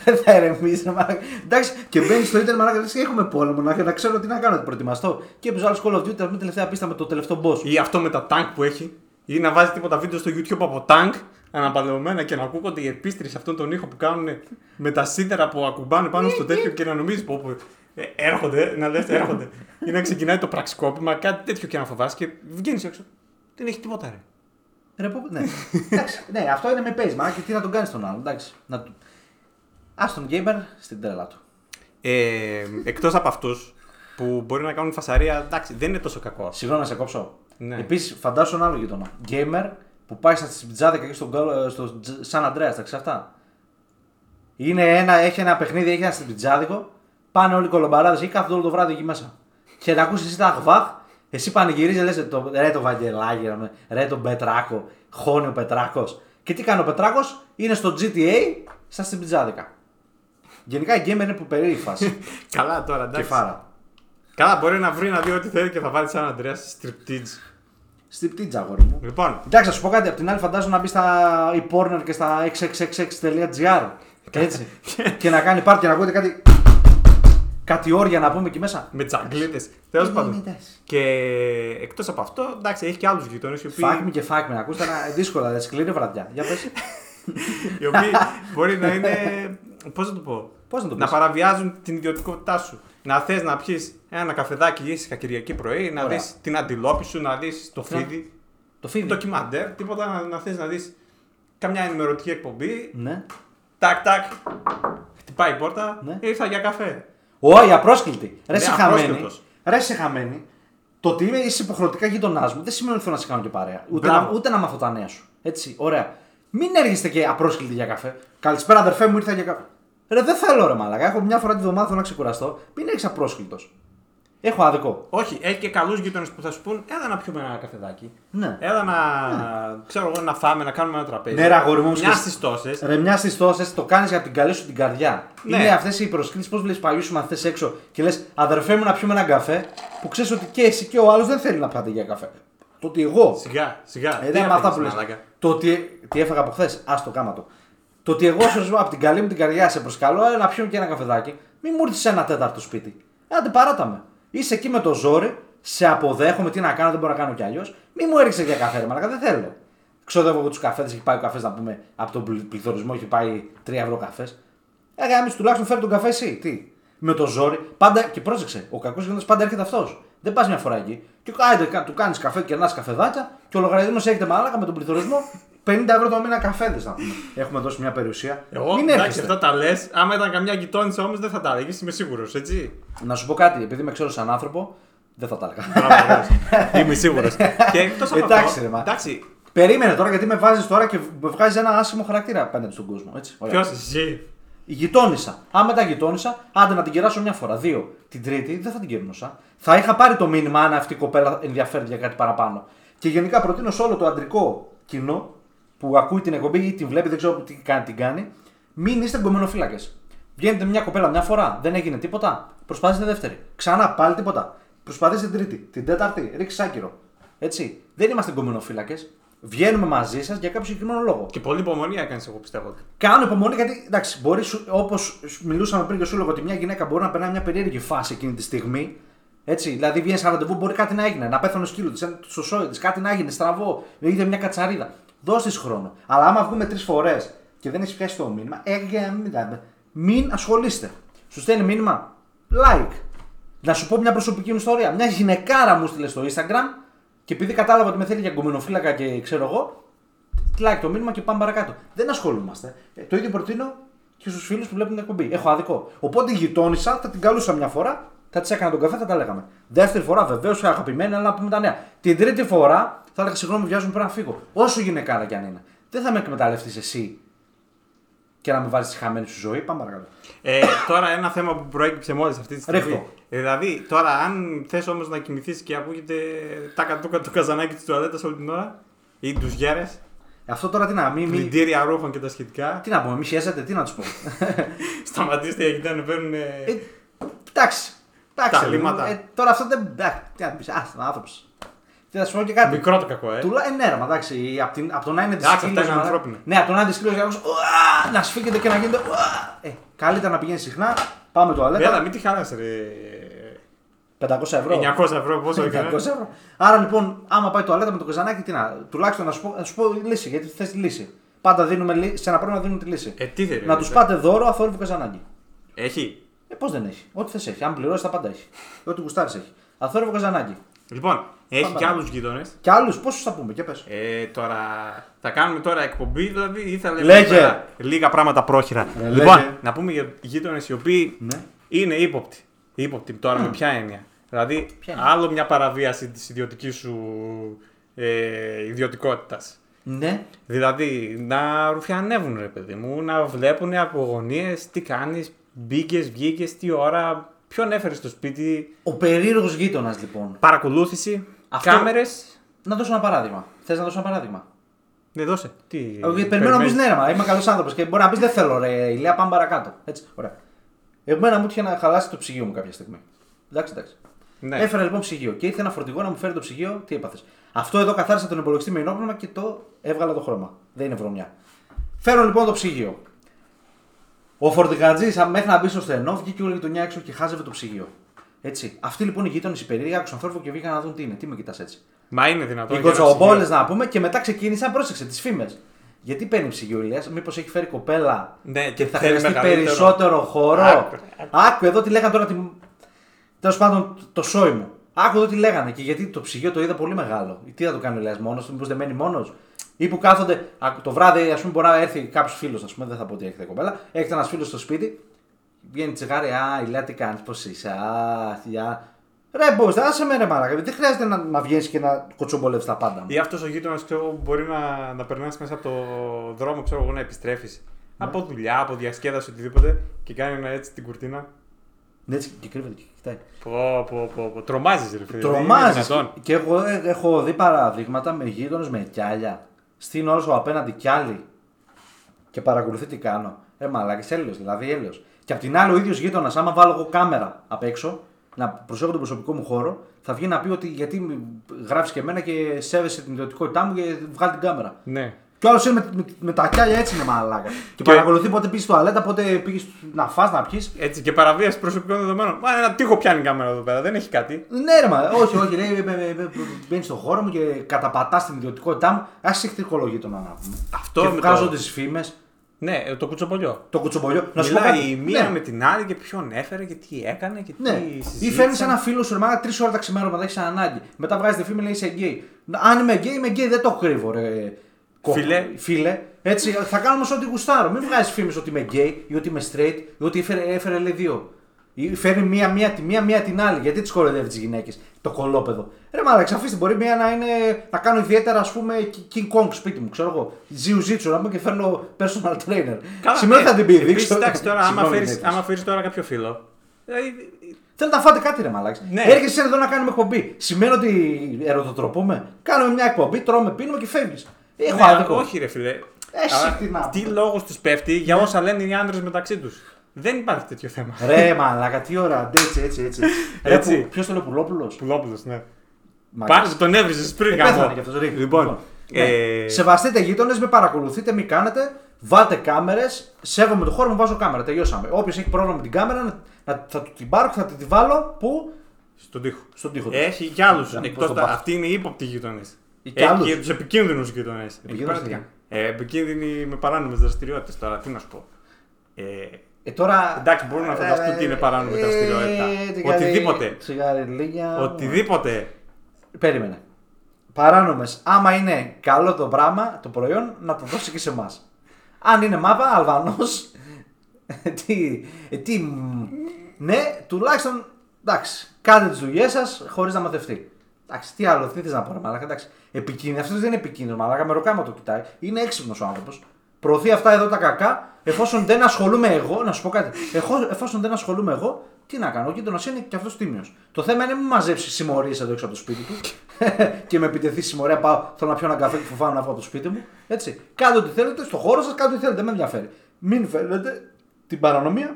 δεν θα ηρεμήσει. μαλάκα. Εντάξει, και μπαίνει στο Ιντερνετ μαλάκα. λες, Έχουμε πόλεμο να, να ξέρω τι να κάνω, να προετοιμαστώ. Και έπαιζε άλλο Call of Duty, την τελευταία πίστα με το τελευταίο boss. Ή αυτό με τα tank που έχει. Ή να βάζει τίποτα βίντεο στο YouTube από tank αναπαλαιωμένα και να ακούγονται οι επίστροι σε αυτόν τον ήχο που κάνουν με τα σίδερα που ακουμπάνε πάνω στο τέτοιο και να νομίζεις πω, πω ε, έρχονται, να λες έρχονται. Ή να ξεκινάει το πραξικόπημα, κάτι τέτοιο και να φοβάσαι και βγαίνεις έξω. Δεν έχει τίποτα ρε. Ρε, πω- ναι. εντάξει, ναι, αυτό είναι με παίζει. Μα και τι να τον κάνεις τον άλλον. Εντάξει. Να... του- Ας τον gamer στην τρέλα του. Ε, εκτός από αυτούς που μπορεί να κάνουν φασαρία, εντάξει, δεν είναι τόσο κακό. Συγγνώμη να σε κόψω. Ναι. Επίσης, φαντάσου ένα άλλο γείτονα. Gamer που πάει στα σπιτζάδικα και στον γκολ- στο Τζ- Σαν Αντρέα, τα ξέρεις αυτά. Είναι ένα, έχει ένα παιχνίδι, έχει ένα σπιτζάδικο. Πάνε όλοι οι κολομπαράδες ή κάθονται όλο το βράδυ εκεί μέσα. Και να ακούσει εσύ τα αχβάχ, εσύ πανηγυρίζεις, λες το, ρε το Βαγγελάκι, ρε, ρε τον Πετράκο, χώνει ο Πετράκος. Και τι κάνει ο Πετράκος, είναι στο GTA στα σπιτζάδικα. Γενικά η gamer είναι που περίεργη φάση. Καλά τώρα, και εντάξει. φάρα. Καλά, μπορεί να βρει να δει ό,τι θέλει και θα βάλει σαν Αντρέα striptease. Στην πτήτζα, αγόρι μου. Λοιπόν, Εντάξει, να σου πω κάτι. Απ' την άλλη, φαντάζομαι να μπει στα e-porner και στα xxxx.gr. Έτσι. και να κάνει πάρτι και να ακούγεται κάτι. Κάτι όρια να πούμε εκεί μέσα. με τζαγκλίτε. Τέλος πάντων. εντάξει. Και εκτός από αυτό, εντάξει, έχει και άλλους γειτονέ οι οποίοι, Φάκμη και φάκμη. Να ακούστε ένα δύσκολα, δε, σκληρή βραδιά. Για πες. οι οποίοι μπορεί να είναι. Πώς να το πω; Πώς να το να πεις; παραβιάζουν την ιδιωτικότητά σου. Να θες να πιεις ένα καφεδάκι ήσυχα Κυριακή πρωί, να Ωραία. δεις την αντιλόπη σου, να δεις το Ναι. φίδι, Το φίδι. ντοκιμαντέρ, τίποτα να, να θες να δεις καμιά ενημερωτική εκπομπή. Ναι. Τάκ, τάκ. Χτυπάει η πόρτα. Ναι. Ήρθα για καφέ. Όχι, απρόσκλητη. Ρε Ναι, σε χαμένη. απρόσκλητος. Ρε σε χαμένη. Το ότι είμαι είσαι υποχρεωτικά γειτονά μου δεν σημαίνει ότι θέλω να σε κάνω και παρέα. Ούτε, Μπράβο. να, ούτε να μάθω τα νέα σου. Έτσι, ωραία. Μην έρχεστε και απρόσκλητοι για καφέ. Καλησπέρα, αδερφέ μου, ήρθα για καφέ. Ρε, δεν θέλω ρε μαλακά. Έχω μια φορά τη βδομάδα θέλω να ξεκουραστώ. Μην έρχεσαι απρόσκλητος. Έχω άδικο. Όχι, έχει και καλούς γείτονες που θα σου πούν: Έλα να πιούμε ένα καφεδάκι. Ναι. Έλα να, ξέρω εγώ, να φάμε, να κάνουμε ένα τραπέζι. Ναι, ρε, αγόρι μου, όμως Μια και- στι τόσε. Ρε, μια στι τόσε το κάνεις για την καλή σου την καρδιά. Ναι. Είναι αυτές οι προσκλήσεις. Πώς βλέπεις παλιούς σου μαθητές έξω και λες, αδερφέ μου να πιούμε ένα καφέ που ξέρεις ότι και εσύ και ο άλλος δεν θέλει να πάτε για καφέ. Το ότι εγώ. Σιγά, σιγά. Ε, Τι δεν με αυτά έφαγες, που λες. μαλάκα; Το ότι. Τι έφαγα από χθες, ας το κάμα το. Το ότι εγώ σου ζω από την καλή μου την καρδιά σε προσκαλώ ε, να πιούμε και ένα καφεδάκι, μην μου έρθεις ένα τέταρτο σπίτι. Άντε παράτα με. Είσαι εκεί με το ζόρι, σε αποδέχομαι, τι να κάνω, δεν μπορώ να κάνω κι αλλιώς. Μην μου έριξε για καφέ, ρε μαλάκα, δεν θέλω. Ξοδεύω εγώ τους καφέδες, έχει πάει ο καφές να πούμε από τον πλη- πληθωρισμό, έχει πάει 3 ευρώ καφές. Ε, γάμι, τουλάχιστον φέρει τον καφέ εσύ. Τι. Με το ζόρι. Πάντα και πρόσεξε, ο κακός γονέα πάντα έρχεται αυτός. Δεν πας μια φορά εκεί. Και άιντε, κα- του κάνεις καφέ, κερνάς καφεδάκια και ο λογαριασμός έχετε μαλάκα με τον πληθωρισμό 50 ευρώ το μήνα καφέδες να πούμε. Έχουμε δώσει μια περιουσία. Εγώ, Μην εντάξει, έρχεστε. αυτά τα λες. Άμα ήταν καμιά γειτόνισσα όμως δεν θα τα έλεγες, είμαι σίγουρος, έτσι. Να σου πω κάτι, επειδή με ξέρω σαν άνθρωπο, δεν θα τα έλεγα. Μπράβο, ωραίος. Είμαι σίγουρος. και εκτός από Εντάξει, αυτό. ρε, μα. εντάξει, Περίμενε τώρα γιατί με βάζεις τώρα και με βγάζεις ένα άσχημο χαρακτήρα απέναντι στον κόσμο. Έτσι. Ωραία. ποιος εσύ. Η γειτόνισσα. Αν μετά γειτόνισσα, άντε να την κεράσω μια φορά. Δύο. Την τρίτη δεν θα την κερνούσα. Θα είχα πάρει το μήνυμα αν αυτή η κοπέλα ενδιαφέρεται για κάτι παραπάνω. Και γενικά προτείνω σε όλο το αντρικό κοινό που ακούει την εκπομπή ή την βλέπει, δεν ξέρω τι κάνει, την κάνει, μην είστε γκομενοφύλακες. Βγαίνετε μια κοπέλα μια φορά, δεν έγινε τίποτα. Προσπαθήστε δεύτερη. Ξανά πάλι τίποτα. Προσπαθήστε τρίτη. Την τέταρτη, ρίξει άκυρο. Έτσι. Δεν είμαστε γκομενοφύλακες. Βγαίνουμε μαζί σας για κάποιο συγκεκριμένο λόγο. Και πολύ υπομονή έκανες, εγώ πιστεύω. Κάνω υπομονή γιατί εντάξει, μπορεί όπως μιλούσαμε πριν και σου λέγω ότι μια γυναίκα μπορεί να περνάει μια περίεργη φάση εκείνη τη στιγμή. Έτσι, δηλαδή βγαίνεις σε ραντεβού, μπορεί κάτι να έγινε, να πέθανε ο σκύλος της, στο σόι της, κάτι να έγινε, στραβό, είδε μια κατσαρίδα. Δώσ' της χρόνο. Αλλά άμα βγούμε τρεις φορές και δεν έχει πιάσει το μήνυμα, ε, ε, μην, μην ασχολείστε. Σου στέλνει μήνυμα, like. Να σου πω μια προσωπική μου ιστορία. Μια γυναικάρα μου στείλε στο Instagram και επειδή κατάλαβα ότι με θέλει για γκομινοφύλακα και ξέρω εγώ, like το μήνυμα και πάμε παρακάτω. Δεν ασχολούμαστε. Ε, το ίδιο προτείνω και στους φίλους που βλέπουν την εκπομπή. Έχω άδικο. Οπότε η γειτόνισσα θα την καλούσα μια φορά, θα της έκανα τον καφέ, θα τα λέγαμε. Δεύτερη φορά βεβαίως αγαπημένη, αλλά να πούμε τα νέα. Την τρίτη φορά θα έλεγα συγγνώμη, βιάζομαι πρέπει να φύγω. Όσο γυναικάρα κι αν είναι. Δεν θα με εκμεταλλευτείς εσύ και να με βάλεις στη χαμένη σου ζωή. Πάμε παρακάτω. Ε, τώρα ένα θέμα που προέκυψε μόλις αυτή τη στιγμή. Ρίχτω. Ε, δηλαδή, τώρα αν θες όμως να κοιμηθείς και ακούγεται τα κατούκα του καζανάκι της τουαλέτας όλη την ώρα ή τους γέρες, Ε, Αυτό τώρα τι να μην. Μη... πλυντήρια ρούχων και τα σχετικά, Τι να πούμε, μη χαίζετε, τι να τους πω. σταματήστε γιατί να παίρνουν. Ε, εντάξει. Εντάξει, Τα ρε, λίμματα. Ε, τώρα αυτό δεν. εντάξει, Τι να πεις, α, άνθρωπος. Τι θα σου πω και κάτι. Μικρό το κακό, ε. Τουλά... Ε, ναι, ρε, μα εντάξει, από, την... από το να είναι Εντάξει, αυτά δυσκύλος, είναι μα, ανθρώπινα. Ναι, από το να είναι δυσκύλος, να ακούς, «Ουα», να σφίγγεται και να γίνεται. «Ουα». Ε, καλύτερα να πηγαίνει συχνά. Πάμε Έλα, τουαλέτα. μην τη χάλασε, ρε. 500 ευρώ. 900 ευρώ, πόσο 500 έκανε. ευρώ. Άρα λοιπόν, άμα πάει τουαλέτα με το καζανάκι, τι να. Τουλάχιστον να σου πω, να σου πω λύση, γιατί θε τη λύση. Πάντα δίνουμε λύ- σε ένα πρόβλημα δίνουμε τη λύση. Ε, τι θέλει. να ρε, του ρε. πάτε δώρο αθόρυβο καζανάκι. Έχει. Ε, πώ δεν έχει. Ό,τι θε έχει. Αν πληρώσει, τα πάντα έχει. Ό,τι γουστάρει έχει. Αθόρυβο καζανάκι. Λοιπόν, έχει Πάμε και να άλλους γείτονες. Και άλλους, πόσους θα πούμε, και πες. Ε, τώρα θα κάνουμε τώρα εκπομπή, δηλαδή ή θα λέμε Λέγε. εδώ πέρα λίγα πράγματα πρόχειρα. Ρε, λοιπόν, λέγε. να πούμε για γείτονες οι οποίοι Ναι. είναι ύποπτοι. Ύποπτοι τώρα με ποια έννοια. Δηλαδή, Ποια έννοια; άλλο μια παραβίαση της ιδιωτικής σου ε, ιδιωτικότητας. Ναι. Δηλαδή, να ρουφιανεύουν, ρε παιδί μου, να βλέπουν από γωνίες τι κάνεις, μπήκες, βγήκες, τι ώρα, ποιον έφερες στο σπίτι, Ο περίεργος γείτονας λοιπόν. παρακολούθηση, Αυτό- κάμερες. Να δώσω ένα παράδειγμα. Θες να δώσω ένα παράδειγμα; Ναι, δώσε. Τι. Ε, Περιμένω να πει περιμένεις; ναι, ρε, μα είμαι καλός άνθρωπος και μπορεί να πει δεν θέλω, ρε, ηλία, πάμε παρακάτω. Έτσι, ωραία. Εμένα μου είχε να χαλάσει το ψυγείο μου κάποια στιγμή. Εντάξει, εντάξει. Ναι. Έφερα λοιπόν ψυγείο και ήρθε ένα φορτηγό να μου φέρει το ψυγείο. Τι έπαθες; Αυτό εδώ καθάρισα τον υπολογιστή με ενόπνευμα και το έβγαλα το χρώμα. Δεν είναι βρωμιά. Φέρω λοιπόν το ψυγείο. Ο φορτηγατζής μέχρι να μπει στο στενό βγήκε όλη η γειτονιά έξω και χάζευε το ψυγείο. Έτσι. Αυτοί λοιπόν οι γείτονες οι περίεργοι άκουσαν θόρυβο και βγήκαν να δουν τι είναι. Τι με κοιτάς έτσι. Μα είναι δυνατόν. Οι για ένα κοτσομπόλες ψυγείο. να πούμε και μετά ξεκίνησαν, πρόσεξε τις φήμες. Γιατί παίρνει ψυγείο ηλίας, μήπως έχει φέρει κοπέλα Ναι, και θα θέλει χρειαστεί μεγαλύτερο. περισσότερο χώρο; Άκου, Άκου εδώ τι λέγανε τώρα. Τη... Τέλος πάντων το σόι μου. Άκου εδώ τι λέγανε και γιατί το ψυγείο το είδα πολύ μεγάλο. Τι θα το κάνει ο Ηλίας μόνος του, μήπως δεν μένει μόνος; Ή που κάθονται άκου, το βράδυ, ας πούμε, μπορεί να έρθει κάποιος φίλος, ας πούμε, δεν θα πω ότι έρχεται κοπέλα. Έρχεται ένας φίλος στο σπίτι, βγαίνει τσιγάρι, Α, Ηλία, τι κάνεις, πώς είσαι, Α, θεία. Ρε, πώ, δεν άσε με ρε μάρακα. Δεν χρειάζεται να, να βγαίνεις και να κοτσομπολεύεις τα πάντα. Ή αυτός ο γείτονας που μπορεί να, να περνάς μέσα από το δρόμο, ξέρω εγώ, να επιστρέφεις. Ναι. Από δουλειά, από διασκέδαση, οτιδήποτε και κάνει ένα έτσι την κουρτίνα. Ναι, έτσι και κρύβεται και κοιτάει. Πω, πω, πω, πω. Τρομάζεις, ρε φίλε. Είναι Τρομάζεις. δυνατόν. Και εγώ ε, έχω δει παραδείγματα με γείτονες με κιάλια. Στην όλο ο απέναντι κιάλι. Και παρακολουθεί τι κάνω. Ε, μαλάκι, έλεος, δηλαδή έλεος. Και απ' την άλλη, ο ίδιος γείτονας, άμα βάλω εγώ κάμερα απ' έξω, να προσέχω τον προσωπικό μου χώρο, θα βγει να πει ότι γιατί γράφεις και εμένα και σέβεσαι την ιδιωτικότητά μου και βγάλει την κάμερα. Ναι. Και άλλος είναι με, με, με τα κιάλια έτσι είναι μαλάκα. Και, παρακολουθεί πότε πήγε στο τουαλέτα, πότε πήγες να φας, να πιεις. Έτσι και παραβίαση προσωπικών δεδομένων. Μα ένα τείχο πιάνει η κάμερα εδώ πέρα, δεν έχει κάτι. Ναι, ρε, μα, όχι, όχι. Λέει, μπαίνει στον χώρο μου και καταπατάς την ιδιωτικότητά μου. Α ηχθικολογεί τον να πούμε. Αυτό και με βγάζω το- τις φήμες, Ναι, το κουτσοπολιό. το κουτσομπολιό. Να σου πω Μιλάει κάτι. η μία ναι. με την άλλη και ποιον έφερε και τι έκανε και Ναι. τι Ή συζήτησαν. φέρνεις ένα φίλο σου, ρε, τρεις ώρες τα ξημερώματα, έχεις ανάγκη. Μετά βγάζεις τη φήμη, λέει είσαι γκέι. Αν είμαι γκέι, είμαι γκέι, δεν το κρύβω, ρε. Κο- Φίλε. Φίλε. Έτσι, θα κάνω όμως ό,τι γουστάρω. Μην βγάζεις φήμες ότι είμαι γκέι ή ότι είμαι straight ή ότι έφερε, έφερε λέει δύο. Ή φέρνει μία, μία, τη μία, μία την άλλη. Γιατί τις κοροϊδεύεις τις γυναίκες, το κωλόπαιδο. Ρε μάλακα, αφήστε μπορεί μία να είναι. να κάνω ιδιαίτερα ας πούμε King Kong σπίτι μου, ξέρω εγώ. Ζιου ζίτσου να πούμε και φέρνω personal trainer. Σήμερα θα την πει, Επίσης, δείξω. εντάξει, τώρα, άμα Συγγνώμη, φέρεις, γυναίκες. άμα φέρεις τώρα κάποιο φίλο. Δηλαδή, Θέλω να φάτε κάτι, ρε μαλάκι. Ναι. Έρχεσαι εδώ να κάνουμε εκπομπή. Σημαίνει ότι ερωτοτροπούμε. Κάνουμε μια εκπομπή, τρώμε, πίνουμε και φεύγεις. Έχω ναι, άδικο. όχι, ρε φίλε. Εσύ Αλλά τι να τι πω. λόγο τους πέφτει για όσα λένε οι άντρε μεταξύ τους. Δεν υπάρχει τέτοιο θέμα. Ρε μαλάκα, τι ώρα, έτσι, έτσι, έτσι. Έτσι. Ποιος το λέει, Πουλόπουλος; Πουλόπουλος, ναι. Πάρε τον έβριζες πριν Πέθανε γάμο. κι αυτός, ρε. Λοιπόν, Ναι. ε, Σεβαστείτε γείτονες, με παρακολουθείτε, μην κάνετε. Βάλτε κάμερες. Σέβομαι το χώρο μου, βάζω κάμερα. Τελειώσαμε. Όποιος έχει πρόβλημα με την κάμερα, να, να- θα του την πάρω και θα τη, τη βάλω. Πού; στον τοίχο. Στον τοίχο τους. Έχει κι άλλους Να, πώς εκτός. το πάθω. Αυτοί είναι οι ύποπτοι γείτονες. Ή κι Έχει άλλους. και τους επικίνδυνους γειτονές. Επικίνδυνους τι; Ε, επικίνδυνοι με παράνομες δραστηριότητες τώρα, τι να σου πω. Ε, Ε, τώρα... Εντάξει, μπορώ να φανταστώ τι είναι παράνομη Ε, δραστηριότητα. τι Οτιδήποτε. κάνει Τσιγαριλίγια. οτιδήποτε. Περίμενε. Παράνομες. Άμα είναι καλό το πράγμα, το προϊόν, να το δώσει και σε εμάς. Αν είναι μάπα, Αλβανός. τι, ε, τι. μ, Ναι, τουλάχιστον. Εντάξει, κάντε τις δουλειές σας χωρίς να μαθευτεί. Εντάξει, τι άλλο, τι θες να πω, ρε Μαλάκα. Εντάξει, επικίνδυνο. Αυτός δεν είναι επικίνδυνος, Μαλάκα. Με ροκάμα το κοιτάει. Είναι έξυπνος ο άνθρωπος. Προωθεί αυτά εδώ τα κακά. Εφόσον δεν ασχολούμαι εγώ, να σου πω κάτι. Εχώ- εφόσον δεν ασχολούμαι εγώ, τι να κάνω. Ο γείτονα είναι και αυτός τίμιος. Το θέμα είναι μην μαζέψεις συμμορίες εδώ έξω από το σπίτι του και με επιτεθεί συμμορία. Πάω, θέλω να πιω ένα καφέ και φοβάμαι να βγω από το σπίτι μου. Έτσι. Κάντε ό,τι θέλετε, στο χώρο σας, κάντε ό,τι θέλετε. Δεν με ενδιαφέρει. Μην φέρετε την παρανομία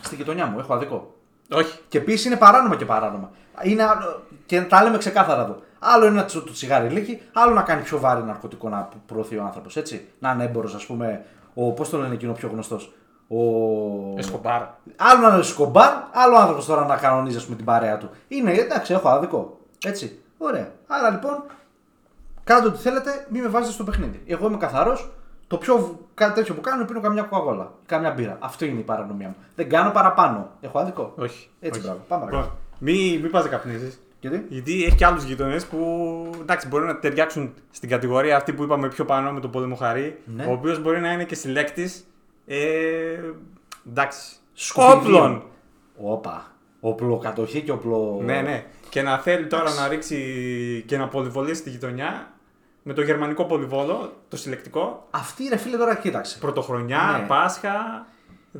στη γειτονιά μου. Έχω αδικό. Όχι. Και επίσης είναι παράνομα και παράνομα. Είναι, άλλο- και τα λέμε ξεκάθαρα εδώ. Άλλο είναι το, το τσιγάρι λύκει, άλλο να κάνει πιο βάρη ναρκωτικό να προωθεί ο άνθρωπος. Έτσι. Να είναι έμπορος, ας πούμε. Ο, πώς το λένε εκείνο πιο γνωστός. Ο... Εσκομπάρ. Άλλο να είναι σκομπάρ, άλλο άνθρωπος τώρα να κανονίζει ας πούμε, την παρέα του. Είναι εντάξει, έχω άδικο. Έτσι. Ωραία. Άρα λοιπόν, κάντε ό,τι θέλετε, μην με βάζετε στο παιχνίδι. Εγώ είμαι καθαρός. Το πιο κάτι τέτοιο που κάνω είναι πίνω καμιά κοκαγόλα. Καμιά μπύρα. Αυτό είναι η παρανομία μου. Δεν κάνω παραπάνω. Έχω άδικο; Όχι. Έτσι, όχι. μπράβο. Πάμε παρακάτω. Λοιπόν, Μη, μη πας να καπνίζει. Γιατί; Γιατί έχει και άλλους γειτονέ που εντάξει, μπορεί να ταιριάξουν στην κατηγορία αυτή που είπαμε πιο πάνω με τον Πολεμοχαρή. Ναι. Ο οποίος μπορεί να είναι και συλλέκτης. Ε, εντάξει. Σκουπιδίων. Όπλων. Όπα. Οπλοκατοχή και οπλο. Ναι, ναι. Και να θέλει τώρα να ρίξει και να πολυβολήσει τη γειτονιά με το γερμανικό πολυβόλο, το συλλεκτικό. Αυτή ρε φίλε τώρα κοίταξε. Πρωτοχρονιά, Ναι. Πάσχα,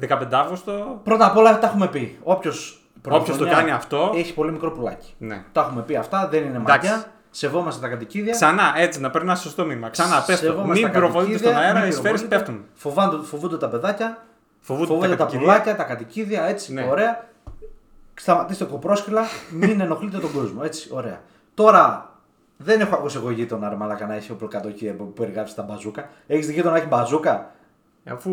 15 Αύγουστο. Πρώτα απ' όλα τα έχουμε πει. Όποιος Όποιος το κάνει αυτό- Έχει πολύ μικρό πουλάκι. Ναι. Τα έχουμε πει αυτά, δεν είναι Εντάξει. μαγιά. Σεβόμαστε τα κατοικίδια. Ξανά έτσι, να περνά σωστό μήνυμα. Ξανά, πες το. Σεβόμαστε Μην τα πυροβολείτε κατοικίδια, στον αέρα, μην οι σφαίρες πυροβολείτε. πέφτουν. Φοβάνται, φοβούνται τα παιδάκια. Φοβούνται, Φοβούνται τα, κατοικίδια. πουλάκια, τα κατοικίδια, έτσι. Ναι. Ωραία. Σταματήστε κοπρόσκυλα, μην ενοχλείτε τον κόσμο. Έτσι, ωραία. Τώρα, δεν έχω ακούσει εγώ γείτονα ρε μαλάκα να έχει οπλοκατοχή που περιγράψει τα μπαζούκα. Έχεις γείτονα να έχει μπαζούκα; Αφού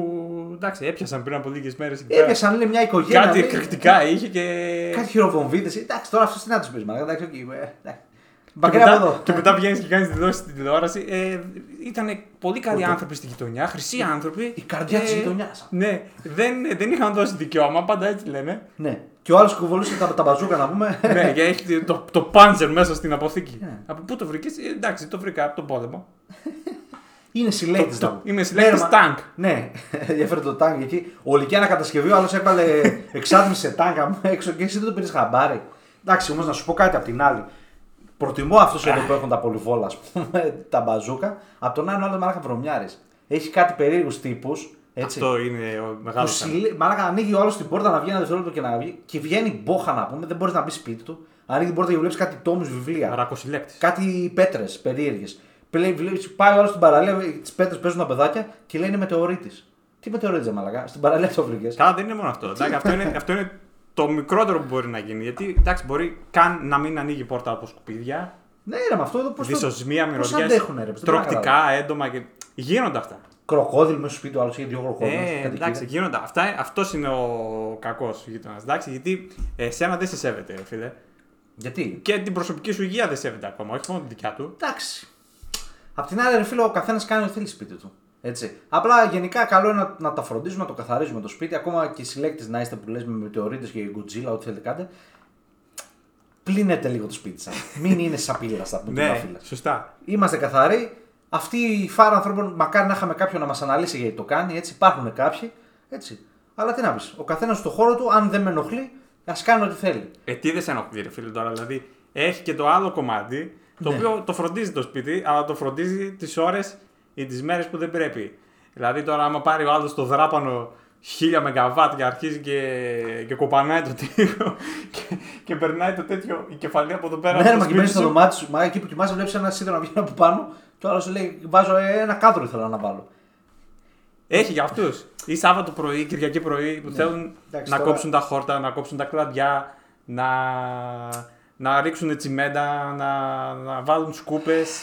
εντάξει, έπιασαν πριν από λίγες μέρες. Έπιασαν λέει μια οικογένεια. Κάτι λέει, εκρηκτικά είχε και. Κάτι χειροβομβίδες. Εντάξει, τώρα αυτός τι να τους πεις, μαλάκα. Εντάξει, οκ, ε, εντάξει. Και Μακριά από μετά, εδώ. και μετά βγαίνεις και κάνεις δηλώσεις στην τηλεόραση. Ε, ήταν πολύ καλοί Ούτε. άνθρωποι στη γειτονιά, χρυσοί άνθρωποι. Η καρδιά της Ε, γειτονιάς. Ναι, δεν, δεν είχαν δώσει δικαίωμα, πάντα έτσι λένε. Ναι. Και ο άλλος κουβολούσε τα, τα μπαζούκα να πούμε. ναι, και έχει το, το πάντζερ μέσα στην αποθήκη. Ναι. Από πού το βρήκες, εντάξει, το βρήκα από τον πόλεμο. Είναι συλλέκτης. Το- το- είμαι συλλέκτης μα- τάγκ. Ναι, ενδιαφέρον το τάγκ εκεί. Ολική ανακατασκευή, ο άλλος έβαλε εξάτμιση σε τάγκ μου έξω και εσύ δεν το πήρες χαμπάρι. Εντάξει, όμως να σου πω κάτι απ' την άλλη. Προτιμώ αυτούς εδώ που έχουν τα πολυβόλα, ας πούμε, τα μπαζούκα, από τον άλλο άλλο μαλάκα βρωμιάρης. Έχει κάτι περίεργους τύπους. Έτσι. Αυτό είναι ο Που μεγάλος συλλέ... Μαλάκα ανοίγει ο άλλος την πόρτα να βγει ένα δευτερόλεπτο και να βγει και βγαίνει μπόχα να πούμε, δεν μπορείς να μπεις σπίτι του. Ανοίγει την πόρτα και βλέπει κάτι τόμους βιβλία. Ρακοσυλλέκτης. Κάτι πέτρες περίεργες. Πάει ο άλλος στην παραλία, τις πέτρες παίζουν τα παιδάκια και λέει είναι μετεωρίτης. Τι μετεωρίτης, μαλακά. Στην παραλία το βρήκε. Καλά, δεν είναι μόνο αυτό. Εντάξει, αυτό, είναι, αυτό είναι το μικρότερο που μπορεί να γίνει. Γιατί εντάξει, μπορεί καν να μην ανοίγει πόρτα από σκουπίδια, Ναι, ρε, με αυτό εδώ πώς. δυσοσμία, πώς μυρωδιές, αντέχουνε, ρε, δεν τροκτικά, έντομα και. Γίνονται αυτά. Κροκόδιλ μέσα στο σπίτι του άλλου είχε δύο κροκόδιλ. Ε, εντάξει, γίνονται. Αυτά, αυτός είναι ο κακός γείτονας. Εντάξει, γιατί εσένα δεν σε σέβεται, ρε φίλε. Γιατί; Και την προσωπική σου υγεία δεν σέβεται ακόμα, όχι μόνο την δικιά του. Εντάξει. Απ' την άλλη, ρε φίλο, ο καθένας κάνει ό,τι θέλει σπίτι του. Έτσι. Απλά γενικά καλό είναι να, να τα φροντίζουμε, να το καθαρίζουμε το σπίτι. Ακόμα και οι συλλέκτες να είστε που λες με μετεωρίτε και γκουτζίλα, ό,τι θέλετε κάντε. Πλύνετε λίγο το σπίτι σας. Μην είναι σαπίλα στα πούμε. Ναι, φύλλα. σωστά. Είμαστε καθαροί. Αυτή η φάρα ανθρώπων, μακάρι να είχαμε κάποιον να μας αναλύσει γιατί το κάνει. Έτσι, υπάρχουν κάποιοι. Έτσι. Αλλά τι να πεις, ο καθένας στο χώρο του, αν δεν με ενοχλεί, ας κάνει ό,τι θέλει. Ε, τι δεν σε ενοχλεί, ρε φίλε τώρα. Δηλαδή, έχει και το άλλο κομμάτι, το Ναι. οποίο το φροντίζει το σπίτι, αλλά το φροντίζει τις ώρες ή τις μέρες που δεν πρέπει. Δηλαδή, τώρα, άμα πάρει ο άλλος το δράπανο 1000 ΜΒ και αρχίζει και, και κοπανάει το τείχο και, και περνάει το τέτοιο η κεφαλή από εδώ πέρα. Ναι, από ρε, το μα και μπαίνει σπίτι στο σου. δωμάτιο σου, μα εκεί που κοιμάσαι βλέπεις ένα σίδερο να βγαίνει από πάνω και ο άλλο σου λέει: Βάζω ε, ένα κάδρο ήθελα να βάλω. Έχει για αυτούς. Ή Σάββατο πρωί, Κυριακή πρωί που θέλουν Ναι. Εντάξει, να τώρα- κόψουν τα χόρτα, να κόψουν τα κλαδιά, να, να ρίξουν τσιμέντα, να, να βάλουν σκούπες.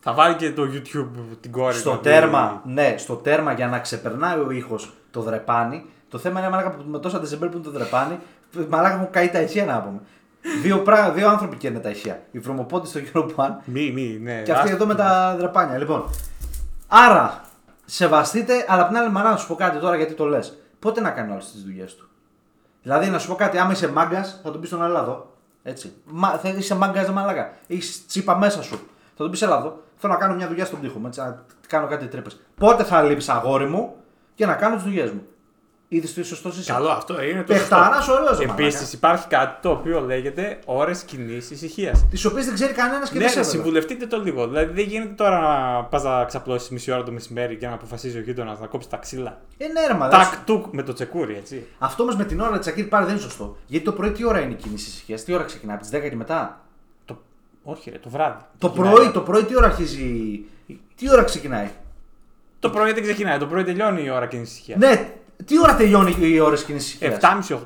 Θα βάλει και το YouTube την κόρη. Στο να πει- τέρμα, ναι, στο τέρμα για να ξεπερνάει ο ήχος το δρεπάνι. Το θέμα είναι μαλάκα που με τόσα δεσεμπέλ που είναι το δρεπάνι. Μαλάκα μου καεί τα αιτία να πούμε. δύο, πρά... δύο άνθρωποι καίνε τα ηχεία. Οι βρωμοπόντι στο Euro One Μη, μη, ναι. και αυτοί άστα- εδώ με τα δραπάνια. Λοιπόν, άρα σεβαστείτε, αλλά απ' την άλλη μαρά να σου πω κάτι τώρα γιατί το λες. Πότε να κάνει όλες τις δουλειές του; Δηλαδή να σου πω κάτι, άμα είσαι μάγκας, θα τον πεις στον Ελλάδο. Έτσι. Μα, θα είσαι μάγκα, δεν μαλάκα. Έχεις τσίπα μέσα σου. Θα τον πεις Ελλάδο. Θέλω να κάνω μια δουλειά στον τοίχο μου. Έτσι, να κάνω κάτι τρύπες. Πότε θα λείψει αγόρι μου για να κάνω τις δουλειές μου. Είδες το σωστό εσύ. Καλό αυτό είναι το Παιχτάρα, ωραίος Επίσης υπάρχει κάτι το οποίο λέγεται ώρες κοινή ησυχίας. Τις οποίες δεν ξέρει κανένας και Ναι, δεν σέβεται. συμβουλευτείτε το λίγο. Δηλαδή δεν γίνεται τώρα να πας να ξαπλώσεις μισή ώρα το μεσημέρι και να αποφασίζει ο γείτονας να κόψει τα ξύλα. Ε, ναι, ρε, μα, δεν σου- Τάκ τουκ με το τσεκούρι, έτσι. Αυτό όμως με την ώρα τη Ακύρη πάρει δεν είναι σωστό. Γιατί το πρωί τι ώρα είναι η κίνηση ησυχίας, τι ώρα ξεκινάει, από τις 10 και μετά; Το... Όχι, ρε, το βράδυ. Το Ξεκινάει. πρωί, το πρωί τι ώρα αρχίζει. Τι ώρα ξεκινάει; Το πρωί δεν ξεκινάει, το πρωί τελειώνει η ώρα κοινή ησυχίας. Ναι, τι ώρα τελειώνει η ώρα κίνησης; Ησυχία.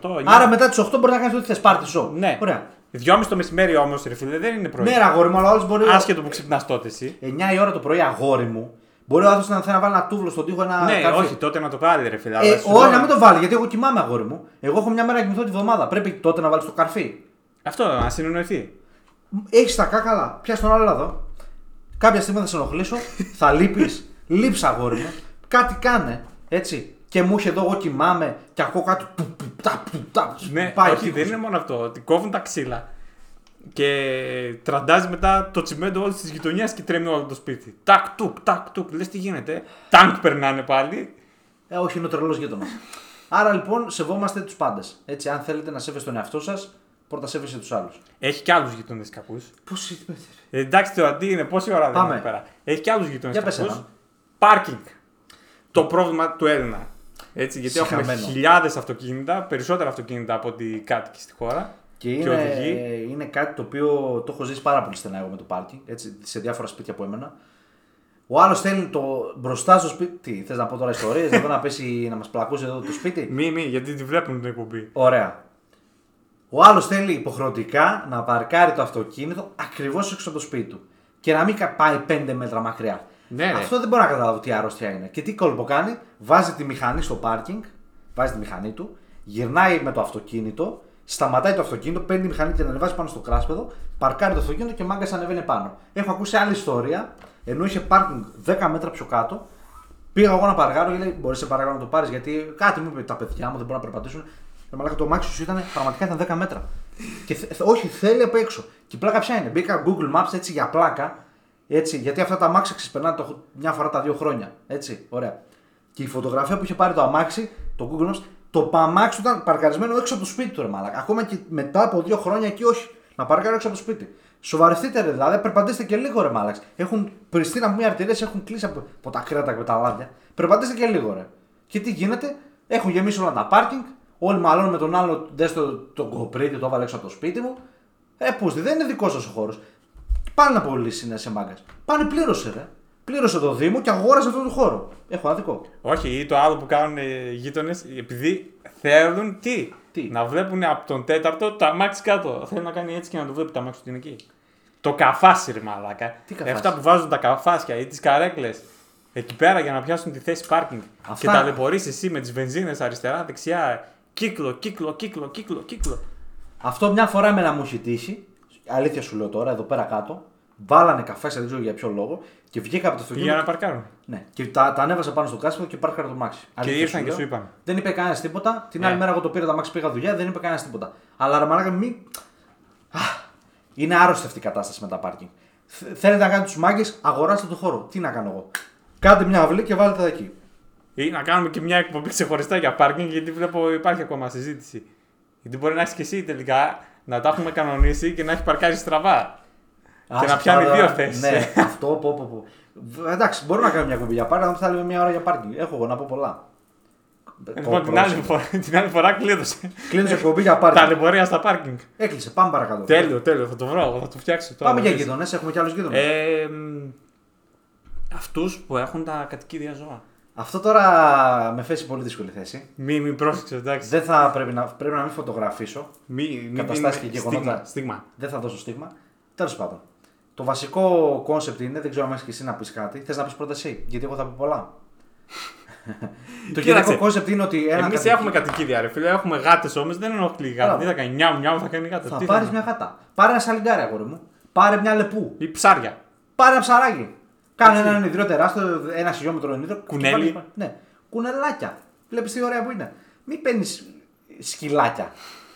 7.30-8. Άρα μετά τις 8 μπορεί να κάνεις ό,τι θες. Πάρτι σο. Ναι. Ωραία. 2.30 το μεσημέρι όμως, ρε φίλε, δεν είναι πρωί. Ναι, ρε, αγόρι μου, αλλά όλο μπορεί. Άσχετο που ξυπνάς τότε εσύ. 9 η ώρα το πρωί, αγόρι μου. Μπορεί ο άνθρωπος να θέλει να βάλει ένα τούβλο στον τοίχο, ένα. ναι, καρφί. όχι, τότε να το κάνει, ρε φίλε. αλλά Ε, σου όχι, λέω- να μην το βάλει, γιατί εγώ κοιμάμαι, αγόρι μου. Εγώ έχω μια μέρα να κοιμηθώ τη βδομάδα. Πρέπει τότε να βάλεις το καρφί. Αυτό, να συνεννοηθεί. Έχεις τα κάκαλα. Πιάσ' τον άλλο εδώ. Κάποια στιγμή θα σε ενοχλήσω. θα λείπεις. Λείψα, αγόρι μου. Κάτι κάνε. Έτσι. Και μου είχε εδώ, εγώ κοιμάμαι και ακούω κάτι. που, που, τα, που, τα, Ναι, πάει όχι, τείχος. δεν είναι μόνο αυτό. Ότι κόβουν τα ξύλα και τραντάζει μετά το τσιμέντο όλης της γειτονιάς και τρέμει όλο το σπίτι. Τάκ, τουκ, τάκ, τουκ. Λες τι γίνεται. Τάγκ περνάνε πάλι. Ε, όχι, είναι ο τρελός γείτονας. Άρα λοιπόν, σεβόμαστε τους πάντες. Έτσι, αν θέλετε να σέβεστε τον εαυτό σας, πρώτα σέβεστε τους άλλους. Έχει και άλλους γειτονές κακούς. Πώς Ε, εντάξει, το αντί είναι πόση ώρα δεν Πάμε. είναι εκεί πέρα. Έχει και άλλους γειτονές Για πες κακούς. ένα. Πάρκινγκ. Το πρόβλημα του Έλληνα. Έτσι, γιατί έχουμε Συχαμένο. χιλιάδες αυτοκίνητα, περισσότερα αυτοκίνητα από ότι κάτοικοι στη χώρα. Και Και είναι, οδηγεί. είναι κάτι το οποίο το έχω ζήσει πάρα πολύ στενά εγώ με το πάρκινγκ, έτσι, σε διάφορα σπίτια που έμενα. Ο άλλος θέλει το μπροστά στο σπίτι. Τι, θες να πω τώρα ιστορίες, εδώ να πέσει να μας πλακώσει εδώ το σπίτι; Μη, μη, γιατί τη βλέπουν την εκπομπή. Ωραία. Ο άλλος θέλει υποχρεωτικά να παρκάρει το αυτοκίνητο ακριβώς έξω από το σπίτι του. Και να μην κα- πάει 5 μέτρα μακριά. Ναι, ρε. Αυτό δεν μπορώ να καταλάβω τι αρρώστια είναι. Και τι κόλπο κάνει, βάζει τη μηχανή στο πάρκινγκ, βάζει τη μηχανή του, γυρνάει με το αυτοκίνητο, σταματάει το αυτοκίνητο, παίρνει τη μηχανή και την ανεβάζει πάνω στο κράσπεδο, παρκάρει το αυτοκίνητο και μάγκας ανεβαίνει πάνω. Έχω ακούσει άλλη ιστορία, ενώ είχε πάρκινγκ 10 μέτρα πιο κάτω, Πήγα εγώ να παρκάρω και λέει: Μπορείς σε παρακαλώ να το πάρεις γιατί κάτι μου είπε τα παιδιά μου δεν μπορούν να περπατήσουν. Ε, μαλάκα το μάξι σου ήταν πραγματικά ήταν 10 μέτρα. Και θε- θε- όχι, θέλει από έξω. Και η πλάκα ποια είναι. Μπήκα Google Maps έτσι για πλάκα. Έτσι, γιατί αυτά τα αμάξια ξεσπερνάνε το, μια φορά τα δύο χρόνια. Έτσι, ωραία. Και η φωτογραφία που είχε πάρει το αμάξι, το Google Maps, το αμάξι του ήταν παρκαρισμένο έξω από το σπίτι του, ρε μαλάκα. Ακόμα και μετά από δύο χρόνια εκεί, όχι. Να παρκάρω έξω από το σπίτι. Σοβαρευτείτε, ρε, δηλαδή, περπατήστε και λίγο, ρε μάλαξ. Έχουν πριστεί από μία αρτηρίες, έχουν κλείσει από, από τα κρέατα και με τα λάδια. Περπατήστε και λίγο, ρε. Και τι γίνεται, έχουν γεμίσει όλα τα πάρκινγκ, όλοι μαλώνουν με τον άλλο, δες το, το κοπρίτι, το έβαλε έξω από το σπίτι μου. Ε, πώ δεν είναι δικός σας ο χώρος. Πάνε να πωλήσει είναι σε μάγκας. Πάνε πλήρωσε, ρε. Πλήρωσε το Δήμο και αγόρασε αυτό το χώρο. Έχω άδικο. Όχι, ή το άλλο που κάνουν οι γείτονες, επειδή θέλουν τι, Τι; να βλέπουν από τον τέταρτο το αμάξι κάτω. Θέλουν να κάνει έτσι και να το βλέπει το αμάξι του είναι εκεί. Το καφάσι, ρε μαλάκα. Τι καφάσι; Αυτά που βάζουν τα καφάσια ή τις καρέκλες εκεί πέρα για να πιάσουν τη θέση πάρκινγκ. Αυτά- Και ταλαιπωρείς εσύ με τις βενζίνες αριστερά, δεξιά. Κύκλο, κύκλο, κύκλο, κύκλο, κύκλο. Αυτό μια φορά εμένα μου έχει τύχει. Αλήθεια σου λέω τώρα, εδώ πέρα κάτω. Βάλανε καφές, δεν ξέρω για ποιο λόγο. Και βγήκα από το Και για αυτοκίνητο. να παρκάρουν. Ναι, και τα, τα ανέβασα πάνω στο κάσπεδο και πάρκαρα το μάξι. Αλήθεια ήρθαν και λέω. σου είπαν. Δεν είπε κανένας τίποτα. Την Ναι. άλλη μέρα εγώ το πήρα τα μάξι, πήγα δουλειά, δεν είπε κανένας τίποτα. Αλλά ρε μαλάκα, μη. Α, Είναι άρρωστη αυτή η κατάσταση με τα πάρκινγκ. Θε- Θέλετε να κάνετε τους μάγκες, αγοράστε το χώρο. Τι να κάνω εγώ; Κάντε μια αυλή και βάλτε τα εκεί. Ή να κάνουμε και μια εκπομπή ξεχωριστά για πάρκινγκ, γιατί βλέπω υπάρχει ακόμα συζήτηση. Γιατί μπορεί να έχεις και εσύ τελικά να τα έχουμε κανονίσει και να έχει παρκάρει στραβά. Και Ας να πιάνει αυτά δύο τώρα- θέσεις. Ναι, αυτό πω, πω, πω. Β- Εντάξει, μπορούμε να κάνουμε μια κουμπί για πάρκινγκ, θα λέμε μια ώρα για πάρκινγκ. Έχω εγώ να πω πολλά. Λοιπόν, την άλλη, φορά, την άλλη φορά κλείδωσε. Κλείνω εκπομπή για πάρκινγκ. Ταλαιπωρία στα πάρκινγκ. Έκλεισε, πάμε παρακάτω. Τέλειο, τέλειο, θα το βρω, εγώ, θα το φτιάξω τώρα. Πάμε για γείτονες, έχουμε και άλλους γείτονες. Ε, Αυτούς που έχουν τα κατοικίδια ζώα. Αυτό τώρα με φέρνει σε πολύ δύσκολη θέση. Μη, μη πρόσεξε, εντάξει. Δεν θα πρέπει να, πρέπει να μην φωτογραφίσω. Μη, μη Καταστάσεις δίνει και γεγονότα. Στίγμα. στίγμα. Δεν θα δώσω στίγμα. Τέλος πάντων. Το βασικό concept είναι, δεν ξέρω αν έχεις και εσύ να πεις κάτι. Θες να πεις πρώτα εσύ, γιατί εγώ θα πω πολλά. το Κοίταξε, γενικό concept είναι ότι ένα Εμείς κατοικίδιο- έχουμε κατοικίδια, ρε φίλε. Έχουμε γάτες όμως, δεν ενοχλεί η γάτα. Μπράβο. Τι θα κάνει, νιάου, νιάου, θα κάνει γάτα. Θα Τι πάρεις θα- μια γάτα. Πάρε ένα σαλιγκάρι, αγόρι μου. Πάρε μια λεπού. Ή ψάρια. Πάρε ένα ψαράκι. Κάνε έναν ιδρύο τεράστιο, ένα χιλιόμετρο ιδρύο. Κουνέλι. και βάλεις- Ναι, κουνελάκια. Βλέπεις τι ωραία που είναι. Μην παίρνεις σκυλάκια.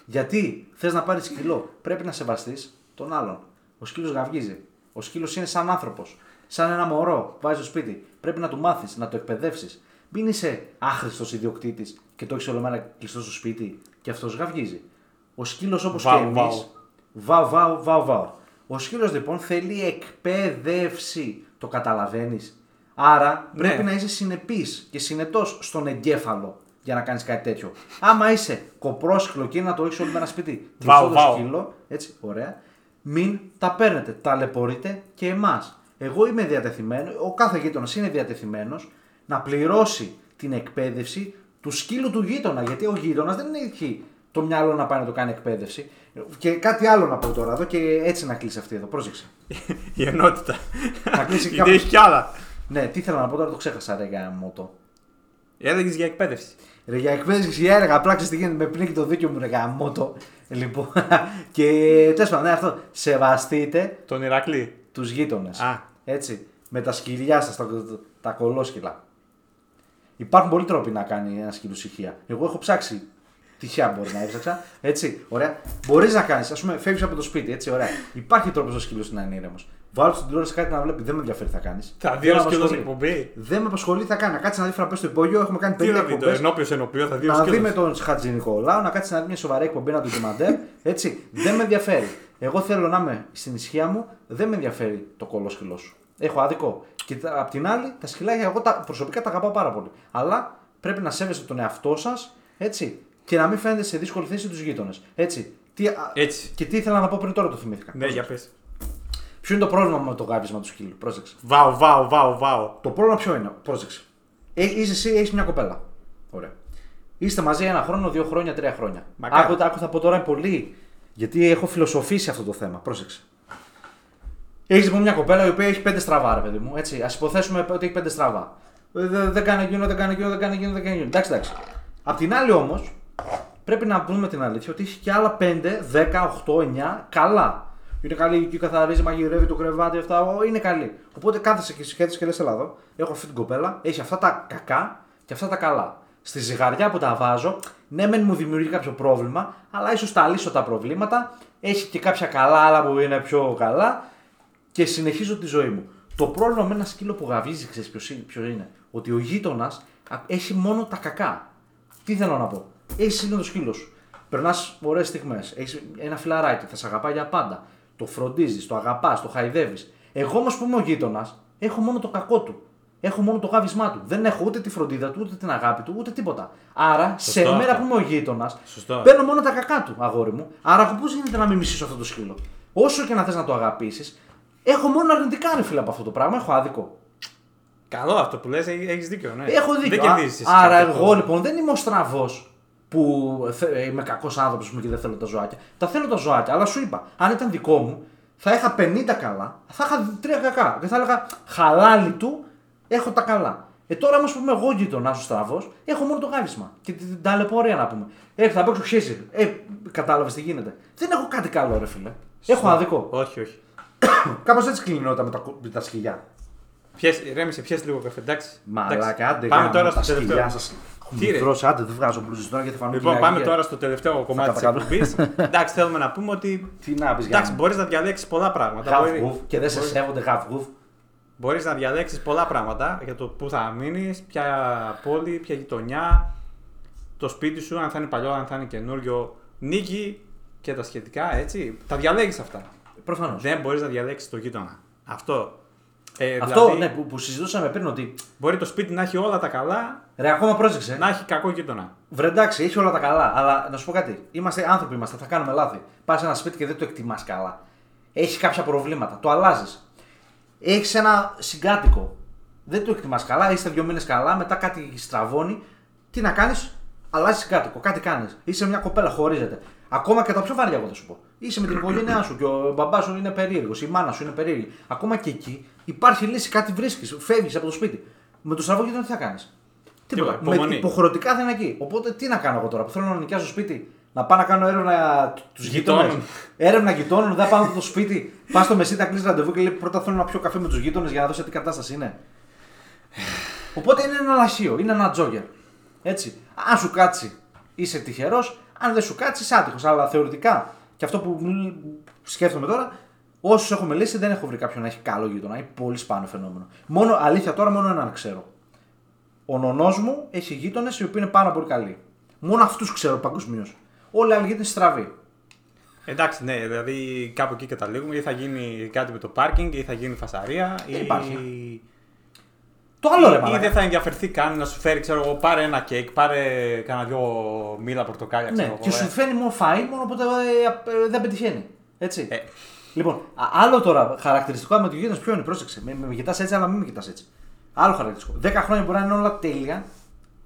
Γιατί θες να πάρεις σκυλό, πρέπει να σεβαστείς τον άλλον. Ο σκύλος γαυγίζει. Ο σκύλος είναι σαν άνθρωπος. Σαν ένα μωρό που βάζεις στο σπίτι. Πρέπει να του μάθεις, να το εκπαιδεύσεις. Μην είσαι άχρηστος ιδιοκτήτης και το έχεις όλο μέρα κλειστό στο σπίτι και αυτός γαυγίζει. Ο σκύλος όπως και Βάου, εμεί. βάου. Βάου, βάου, βάου, βάου. Ο σκύλος λοιπόν θέλει εκπαίδευση. Το καταλαβαίνεις. Άρα Ναι. πρέπει να είσαι συνεπής και συνετός στον εγκέφαλο για να κάνεις κάτι τέτοιο. Άμα είσαι κοπρόσκυλο και είναι να το έχεις όλη μέρα σπίτι, Βάου, κλειστό το βάου. σκύλο, έτσι, ωραία, μην τα παίρνετε. Ταλαιπωρείτε και εμάς. Εγώ είμαι διατεθειμένος, ο κάθε γείτονας είναι διατεθειμένος να πληρώσει την εκπαίδευση του σκύλου του γείτονα. Γιατί ο γείτονας δεν έχει το μυαλό να πάει να το κάνει εκπαίδευση. Και κάτι άλλο να πω τώρα εδώ και έτσι να κλείσει αυτή εδώ. Πρόσεξε. Η ενότητα. Να κλείσει Γιατί κάπως. έχει κι άλλα. Ναι, τι ήθελα να πω τώρα, το ξέχασα, ρε γαμότο. Έλεγε για εκπαίδευση. Ρε για εκπαίδευση για έργα, απλά ξέρεις τι γίνεται, με πνίγει το δίκιο μου, ρε γαμότο. Λοιπόν, και τέλος πάντων, ναι, αυτό. Σεβαστείτε Τον Ηρακλή. τους γείτονες. Α. Έτσι. Με τα σκυλιά σας, τα, τα κολόσκυλα. Υπάρχουν πολλοί τρόποι να κάνει ένα σκύλο ησυχία. Εγώ έχω ψάξει. Τυχαία μπορεί να έψαξα. Έτσι, ωραία. Μπορείς να κάνεις, ας πούμε, φεύγεις από το σπίτι. Έτσι, ωραία. Υπάρχει τρόπος ο σκύλο να είναι ήρεμος. Βάλω στην τηλεόραση κάτι να βλέπει. Δεν με ενδιαφέρει τι θα κάνεις. Θα δει ο σκύλος εκπομπή. Δεν με απασχολεί τι θα κάνει. Να κάτσεις να δεις φραπές στο υπόγειο. Έχουμε κάνει 50 Τι θα δει, το εκπομπές. ενώπιος ενωπίο, θα δει ο Να δει με σκύλος. τον Χατζη Νικολάου, να κάτσεις να δει μια σοβαρή εκπομπή, να του ντομαντέρ. Έτσι. δεν με ενδιαφέρει. Εγώ θέλω να είμαι στην ισχύα μου, δεν με ενδιαφέρει το κολόσκυλό σου. Έχω άδικο. Και τα- απ' την άλλη, τα σκυλάκια εγώ τα, προσωπικά τα αγαπάω πάρα πολύ. Αλλά πρέπει να σέβεστε τον εαυτό σας, έτσι. Και να μην φαίνεται σε δύσκολη θέση τους γείτονες. Έτσι. Τι, α- Έτσι. Και τι ήθελα να πω πριν τώρα το θυμήθηκα. Ναι, για πες. Ποιο είναι το πρόβλημα με το γάβισμα του σκύλου, πρόσεξε. Βάου, βάου, βάου, βάου. Το πρόβλημα ποιο είναι, πρόσεξε. Ε, είσαι εσύ, έχεις μια κοπέλα. Ωραία. Είστε μαζί ένα χρόνο, δύο χρόνια, τρία χρόνια. Μακάρι. Άκου, άκου θα πω τώρα πολύ. Γιατί έχω φιλοσοφήσει αυτό το θέμα. Πρόσεξε. Έχεις λοιπόν μια κοπέλα η οποία έχει πέντε στραβά, ρε παιδί μου. Έτσι. Α υποθέσουμε ότι έχει πέντε στραβά. Ε, Δεν, δεν κάνει εκείνο, δεν κάνει εκείνο, δεν κάνει εκείνο, δεν κάνει εκείνο. Εντάξει, εντάξει. Απ' την άλλη όμως, πρέπει να πούμε την αλήθεια ότι έχει και άλλα 5, 10, 8, 9 καλά. Είναι καλή εκεί, καθαρίζει, μαγειρεύει το κρεβάτι, αυτά. ο, Είναι καλή. Οπότε κάθεσαι και συγχαίρεσαι και λες: Ελλάδα, εδώ, έχω αυτή την κοπέλα, έχει αυτά τα κακά και αυτά τα καλά. Στη ζυγαριά που τα βάζω, ναι, μεν μου δημιουργεί κάποιο πρόβλημα, αλλά ίσως τα λύσω τα προβλήματα. Έχει και κάποια καλά, άλλα που είναι πιο καλά και συνεχίζω τη ζωή μου. Το πρόβλημα με ένα σκύλο που γαβίζει, ξέρεις ποιος είναι; Ότι ο γείτονας έχει μόνο τα κακά. Τι θέλω να πω; Έχεις είναι το σκύλο σου. Περνάς ωραίες στιγμές. Έχεις ένα φιλαράκι, θα σε αγαπάει για πάντα. Το φροντίζεις, το αγαπάς, το χαϊδεύεις. Εγώ όμως που είμαι ο γείτονας, έχω μόνο το κακό του. Έχω μόνο το γάβισμά του. Δεν έχω ούτε τη φροντίδα του, ούτε την αγάπη του, ούτε τίποτα. Άρα, Σωστό σε μέρα αυτό. που είμαι ο γείτονας, Σωστό. παίρνω μόνο τα κακά του, αγόρι μου. Άρα, πώ γίνεται να μην μισήσω αυτό το σκύλο; Όσο και να θες να το αγαπήσεις, έχω μόνο αρνητικά ρε φίλε από αυτό το πράγμα. Έχω άδικο. Καλό αυτό που λες, έχεις δίκιο. Ναι. Έχω δίκιο. Δεν Α- κερδίζεις. Άρα, εγώ λοιπόν δεν είμαι ο στραβός που θε- είμαι κακός άνθρωπος και δεν θέλω τα ζωάκια. Τα θέλω τα ζωάκια, αλλά σου είπα, αν ήταν δικό μου, θα είχα 50 καλά, θα είχα 3 κακά. Και θα έλεγα χαλάλι του, έχω τα καλά. Ε, τώρα όμως που είμαι εγώ γείτονας ο στραβό, έχω μόνο το γάβισμα. Και την την ταλαιπωρία να πούμε. Ε, θα παίξω χέση. Ε, κατάλαβες τι γίνεται. Δεν έχω κάτι καλό, ρε φίλε. Έχω άδικο. Όχι, όχι. Κάπως έτσι κλείνει όταν με τα, με τα σκυλιά. Πιες, ρέμισε, πιες λίγο καφέ, εντάξει. Εντάξει. Μαλάκα, άντε Πάμε γάμο, τώρα τα στο τελευταίο. σκυλιά σας. Έχουν Τι ρε. βρώσει, άντε δεν βγάζω μπλούζες τώρα γιατί θα φανούν Λοιπόν, κοιλιά πάμε γύρω. τώρα στο τελευταίο κομμάτι της κατακαλώ. εκπομπής. Εντάξει, θέλουμε να πούμε ότι. Τι να πεις Εντάξει, γάμο. μπορείς να διαλέξεις πολλά πράγματα. Γαβγούφ και δεν σε μπορείς- σέβονται γαβγούφ. Μπορείς να διαλέξεις πολλά πράγματα για το πού θα μείνεις, ποια πόλη, ποια γειτονιά, το σπίτι σου, αν θα είναι παλιό, αν θα είναι καινούριο, νίκη και τα σχετικά, έτσι. Τα διαλέγεις αυτά. Προφανώς. Δεν μπορείς να διαλέξεις το γείτονα. Αυτό. Ε, Αυτό δηλαδή, ναι, που, που συζητούσαμε πριν ότι Μπορεί το σπίτι να έχει όλα τα καλά, ρε ακόμα πρόσεξε. να έχει κακό γείτονα. Βρε εντάξει, έχει όλα τα καλά, αλλά να σου πω κάτι. Είμαστε άνθρωποι, είμαστε, θα κάνουμε λάθη. Πας σε ένα σπίτι και δεν το εκτιμάς καλά. Έχεις κάποια προβλήματα, το αλλάζεις. Έχεις ένα συγκάτοικο. Δεν το εκτιμάς καλά, είστε δύο μήνες καλά, μετά κάτι στραβώνει. Τι να κάνεις, αλλάζεις συγκάτοικο, κάτι κάνεις. Είσαι μια κοπέλα, χωρίζεται. Ακόμα και τα πιο βαριά, εγώ θα σου πω. Είσαι με την οικογένειά σου και ο μπαμπάς σου είναι περίεργος, η μάνα σου είναι περίεργη. Ακόμα και εκεί υπάρχει λύση, κάτι βρίσκεις, φεύγεις από το σπίτι. Με το στραβό γείτονα τι θα κάνεις; Τίποτα. Τίποτα, υπομονή. Με, υποχρεωτικά θα είναι εκεί. Οπότε τι να κάνω εγώ τώρα που θέλω να νοικιάσω σπίτι, να πάω να κάνω έρευνα τους γείτονες. Γειτόνων. Έρευνα γειτόνων, δεν πάω στο σπίτι. Πας στο μεσίτα, κλείσει ραντεβού και λέει πρώτα θέλω να πιω καφέ με τους γείτονες για να δω σε τι κατάσταση είναι. Οπότε είναι ένα λαχείο, είναι ένα τζόγκερ. Έτσι. Αν σου κάτσει, είσαι τυχερός. Αν δεν σου κάτσει, είσαι άτυχος. Αλλά θεωρητικά, και αυτό που μ, σκέφτομαι τώρα, όσους έχω μιλήσει δεν έχω βρει κάποιον να έχει καλό γείτονα. Είναι πολύ σπάνιο φαινόμενο. Μόνο, αλήθεια τώρα, μόνο έναν ξέρω. Ο νονός μου έχει γείτονες οι οποίοι είναι πάρα πολύ καλοί. Μόνο αυτούς ξέρω παγκοσμίως. Όλοι οι άλλοι γείτονες στραβοί. Εντάξει, ναι, δηλαδή κάπου εκεί καταλήγουμε. Ή θα γίνει κάτι με το πάρκινγκ, ή θα γίνει φασαρία. Δεν ή... υπάρχει. Το άλλο ρε ή μαλάκα. δεν θα ενδιαφερθεί καν να σου φέρει, ξέρω εγώ, πάρε ένα κέικ, πάρε κάνα δυο μήλα πορτοκάλια, ξέρω Ναι, εγώ. και σου ε. φαίνει μόνο φαΐ μόνο όποτε ε, ε, δεν πετυχαίνει. Έτσι. Ε. Λοιπόν, α- άλλο τώρα χαρακτηριστικό με το γείτονα ποιο είναι, πρόσεξε. Με, με κοιτάς έτσι, αλλά μην με κοιτάς έτσι. Άλλο χαρακτηριστικό. 10 χρόνια μπορεί να είναι όλα τέλεια.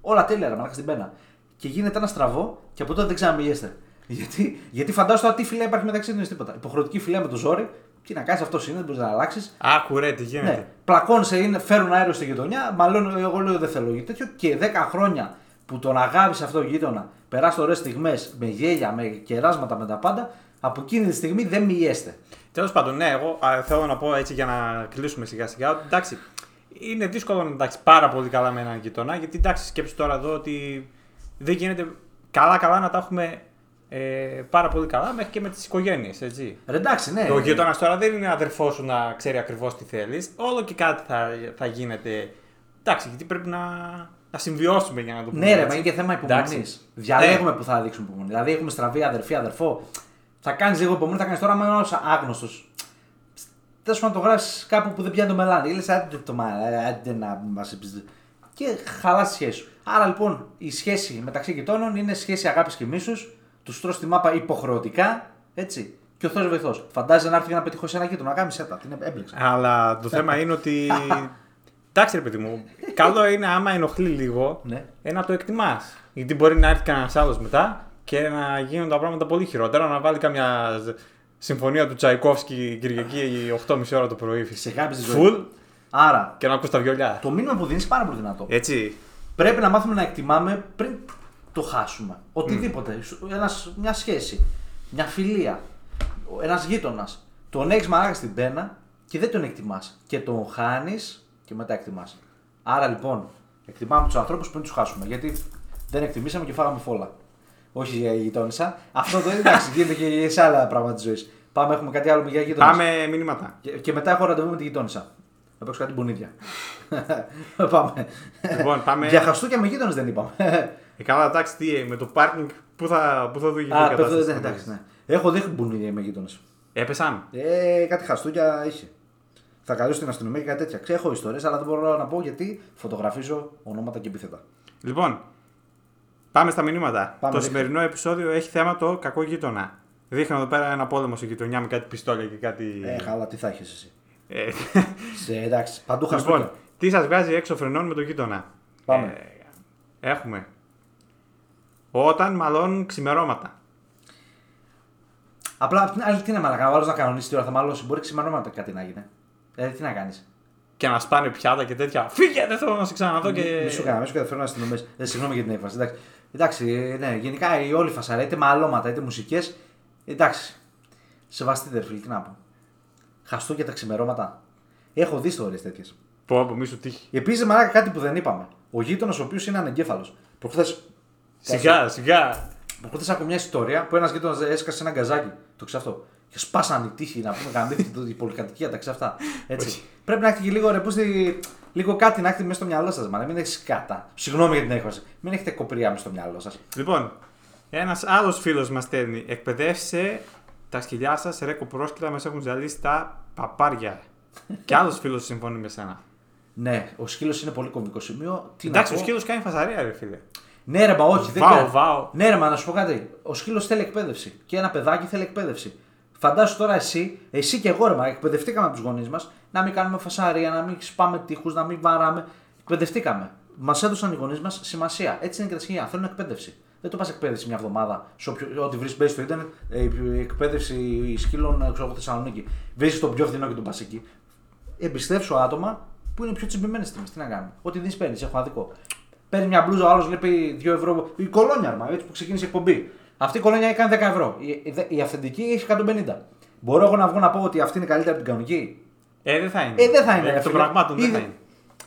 Όλα τέλεια, ρε μαλάκα στην πένα. Και γίνεται ένα στραβό και από τότε δεν ξαναμιλιέστε. Γιατί, γιατί φαντάζομαι τώρα τι φιλία υπάρχει μεταξύ του τίποτα. Υποχρεωτική φιλία με το ζόρι. Τι να κάνεις, αυτός είναι, δεν μπορείς να αλλάξεις. Άκου ρε, τι γίνεται. Ναι, πλακώνεσαι, είναι, φέρουν αέριο στη γειτονιά, μάλλον εγώ λέω δεν θέλω για τέτοιο και 10 χρόνια που τον αγάπησε αυτό ο γείτονα, περάσει ωραίες στιγμές με γέλια, με κεράσματα, με τα πάντα, από εκείνη τη στιγμή δεν μιλιέστε. Τέλος πάντων, ναι, εγώ α, θέλω να πω έτσι για να κλείσουμε σιγά σιγά ότι εντάξει, είναι δύσκολο να εντάξει πάρα πολύ καλά με έναν γειτονά γιατί εντάξει, σκέψου τώρα εδώ ότι δεν γίνεται καλά-καλά να τα έχουμε ε, πάρα πολύ καλά μέχρι και με τις οικογένειες, έτσι. Ρε, εντάξει, ναι. Ο γείτονα τώρα δεν είναι αδερφός σου να ξέρει ακριβώς τι θέλεις. Όλο και κάτι θα, θα γίνεται. Εντάξει, γιατί πρέπει να, να συμβιώσουμε για να το πούμε. Ναι, ρε, έτσι. μα είναι και θέμα υπομονής. Εντάξει. Διαλέγουμε που θα δείξουμε υπομονή. Δηλαδή, έχουμε στραβή αδερφή, αδερφό. Θα κάνεις λίγο υπομονή, θα κάνεις τώρα, άμα είναι ένα άγνωστος. Τέλος πάντων, το γράφεις κάπου που δεν πιάνει το μελάνι. Λες, άντε το μαλάκι, άντε να μας επιζητήσει. Και χαλάς τη σχέση σου. Άρα λοιπόν η σχέση μεταξύ γειτόνων είναι σχέση αγάπης και μίσους. Τους τρώ τη μάπα υποχρεωτικά. Έτσι. Και ο Θεός βοηθός. Φαντάζεσαι να έρθει για να πετύχω σε ένα γείτονα. Γάμισε τα. Την έμπλεξα. Αλλά το θέμα είναι ότι. Εντάξει, ρε παιδί μου. Καλό είναι άμα ενοχλεί λίγο Ναι. ε, να το εκτιμάς. Γιατί μπορεί να έρθει κανένας άλλος μετά και να γίνουν τα πράγματα πολύ χειρότερα. Να βάλει καμιά συμφωνία του Τσαϊκόφσκι Κυριακή 8.30 ώρα το πρωί. Σε αγάπη στη ζωή. Full Άρα και να ακούς τα βιολιά. το μήνυμα που δίνεις είναι πάρα πολύ δυνατό. Έτσι. Πρέπει να μάθουμε να εκτιμάμε πριν το χάσουμε. Οτιδήποτε. Ένας, μια σχέση, μια φιλία, ένας γείτονας. Τον έχεις μαλάκα στην πένα και δεν τον εκτιμάς. Και τον χάνεις και μετά εκτιμάς. Άρα λοιπόν, εκτιμάμε τους ανθρώπους πριν τους χάσουμε. Γιατί δεν εκτιμήσαμε και φάγαμε φόλα. Όχι για γειτόνισσα. Αυτό το εντάξει, γίνεται και σε άλλα πράγματα της ζωής. Πάμε, έχουμε κάτι άλλο για γείτονε. Πάμε μηνύματα. Και, και μετά έχω ραντεβού με τη γειτόνισσα. Να παίξω κάτι μπουνίδια. Πάμε. Λοιπόν, πάμε. Για χαστούκια με γείτονες δεν είπαμε. Ε, καλά, εντάξει, τι, ε, με το πάρκινγκ πού θα, πού θα οδηγηθεί η Α, πέφτω, κατάσταση. δεν εντάξει, ναι. Έχω δει μπουνίδια με γείτονες. Έπεσαν; Ε, κάτι χαστούκια είχε. Θα καλέσω την αστυνομία και κάτι τέτοια. Ξέρω, έχω ιστορίες, αλλά δεν μπορώ να πω γιατί φωτογραφίζω ονόματα και επίθετα. Λοιπόν, πάμε στα μηνύματα. Πάμε, το δείχνε. σημερινό επεισόδιο έχει θέμα το κακό γείτονα. Δείχνω εδώ πέρα ένα πόλεμο σε γειτονιά με κάτι πιστόλια και κάτι. Ε, χαλά, τι θα έχεις εσύ. Ε, Σε, εντάξει, παντού χαστούκια. λοιπόν, τι σας βγάζει έξω φρενών με το γείτονα; Πάμε. Ε, έχουμε. Όταν μαλώνουν ξημερώματα. Απλά απ' την άλλη, τι να μαλακά, ο άλλος να κανονίσει τι ώρα θα μαλώσει. Μπορεί ξημερώματα κάτι να γίνει. Δηλαδή, τι να κάνεις. Και να σπάνε πιάτα και τέτοια. Φύγε, δεν θέλω να σε ξαναδώ και. Μη σου κάνω, μη σου καταφέρω να αστυνομίε. Ε, συγγνώμη για την έκφραση. Εντάξει, εντάξει ε, ναι, γενικά η όλη φασαρά, είτε μαλώματα είτε μουσικές. Εντάξει. Σεβαστείτε, ρε φίλε, τι να πω. Χαστούκια τα ξημερώματα. Έχω δει ιστορίες τέτοιες. Πω, πω, μη σου τύχει. Επίσης, μαλάκα κάτι που δεν είπαμε. Ο γείτονας ο οποίος είναι ανεγκέφαλος. Προχθές Σιγά, σιγά. προχθές άκουγα μια ιστορία που ένας γείτονας έσκασε ένα γκαζάκι. Το ξέρω αυτό. Και σπάσαν οι τείχοι να πούμε γαμίχτη η πολυκατοικία, τα ξέρω αυτά. Έτσι. Όχι. Πρέπει να έχετε και λίγο ρε, πώς τη- λίγο κάτι να έχετε μέσα στο μυαλό σας. Μην έχεις κάτα. Συγγνώμη για την έκφραση. Μην έχετε κοπριά μέσα στο μυαλό σας. Λοιπόν, ένας άλλος φίλος μας στέλνει. Εκπαιδεύσε τα σκυλιά σας, ρε κοπρόσκυλα, μα έχουν ζαλίσει τα παπάρια. και άλλος φίλος συμφωνεί με σένα. Ναι, ο σκύλος είναι πολύ κομβικό σημείο. Τι Εντάξει, να ο πω. σκύλος κάνει φασαρία, ρε φίλε. Ναι, ρε, μα όχι. δεν Βάω, κάνει. βάω. Ναι, ρε, μα να σου πω κάτι. Ο σκύλος θέλει εκπαίδευση. Και ένα παιδάκι θέλει εκπαίδευση. Φαντάσου τώρα εσύ, εσύ και εγώ, ρε, μα εκπαιδευτήκαμε από τους γονείς μας να μην κάνουμε φασαρία, να μην σπάμε τείχους, να μην βαράμε. Εκπαιδευτήκαμε. Μας έδωσαν οι γονείς μας σημασία. Έτσι είναι και τα σκυλιά. Θέλουν εκπαίδευση. Δεν το πας εκπαίδευση μια εβδομάδα. Σε όποιο, ό,τι βρεις μπαίνει στο Ιντερνετ, ε, η εκπαίδευση σκύλων ε, ξέρω εγώ Θεσσαλονίκη. Βρει τον πιο φθηνό και τον πας εκεί. Εμπιστεύσω άτομα που είναι πιο τσιμπημένες τιμέ. Τι να κάνουμε. Ό,τι δεις παίρνεις, έχω αδικό. Παίρνει μια μπλούζα, ο άλλος λέει 2 ευρώ. Η κολόνια, αρμα, έτσι που ξεκίνησε η εκπομπή. Αυτή η κολόνια έκανε 10 ευρώ. Η, η, η αυθεντική έχει 150. Μπορώ εγώ να βγω να πω ότι αυτή είναι καλύτερη από την κανονική; Ε, δεν θα είναι. Ε, δεν θα είναι. Ε, ρε Εκ των φίλε. πραγμάτων δεν Ήδη- θα είναι.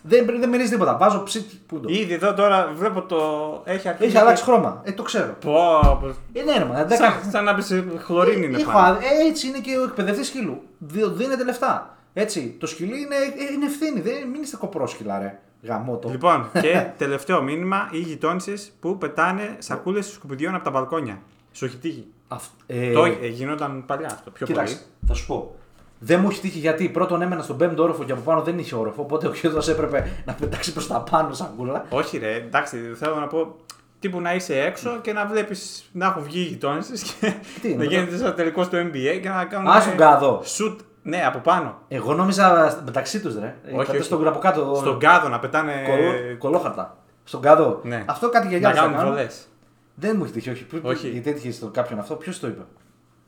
Δεν, δεν μυρίζει τίποτα. Βάζω ψήτη. Πού το. Ήδη εδώ τώρα βλέπω το. Έχει αρχίσει. Έχει αλλάξει χρώμα. Ε, το ξέρω. Πω, πω. Ε, ναι, ρε, μα, δεν Σαν, κα- σαν να πει χλωρίνη είναι Έχω πάνω. άδει- ε, έτσι είναι και ο εκπαιδευτής σκύλου. Δι- Δίνετε λεφτά. Έτσι. Το σκυλί είναι, ε, είναι ευθύνη. Δεν, μην είστε κοπρόσκυλα, ρε. Γαμό το. Λοιπόν, και τελευταίο μήνυμα, οι γειτόνισες που πετάνε σακούλες σκουπιδιών από τα μπαλκόνια. Σου έχει τύχει; Αυ- ε, Το ε, γινόταν παλιά αυτό. Πιο Κοίταξε, πολύ. θα σου πω. Δεν μου έχει τύχει γιατί πρώτον έμενα στον πέμπτο όροφο και από πάνω δεν είχε όροφο. Οπότε ο γιος έπρεπε να πετάξει προς τα πάνω σαν κούλα. Όχι, ρε, εντάξει, θέλω να πω. Τύπου να είσαι έξω και να βλέπεις να έχουν βγει οι γειτόνισες και Τι είναι, να μετά; γίνεται σαν τελικό στο NBA και να κάνουν. Α, στον κάδο. Σουτ, ναι, από πάνω. Εγώ νόμιζα μεταξύ τους, ρε. Όχι, Όχι, όχι. στον από κάτω. Στον κάδο να πετάνε. κολο- κολόχαρτα. Στον κάδο. Ναι. Αυτό κάτι για να γιαγιά κάνουν βολές. Δεν μου έχει τύχει, όχι. Πού- Όχι. Γιατί έτυχε στον κάποιον αυτό, ποιος το είπε;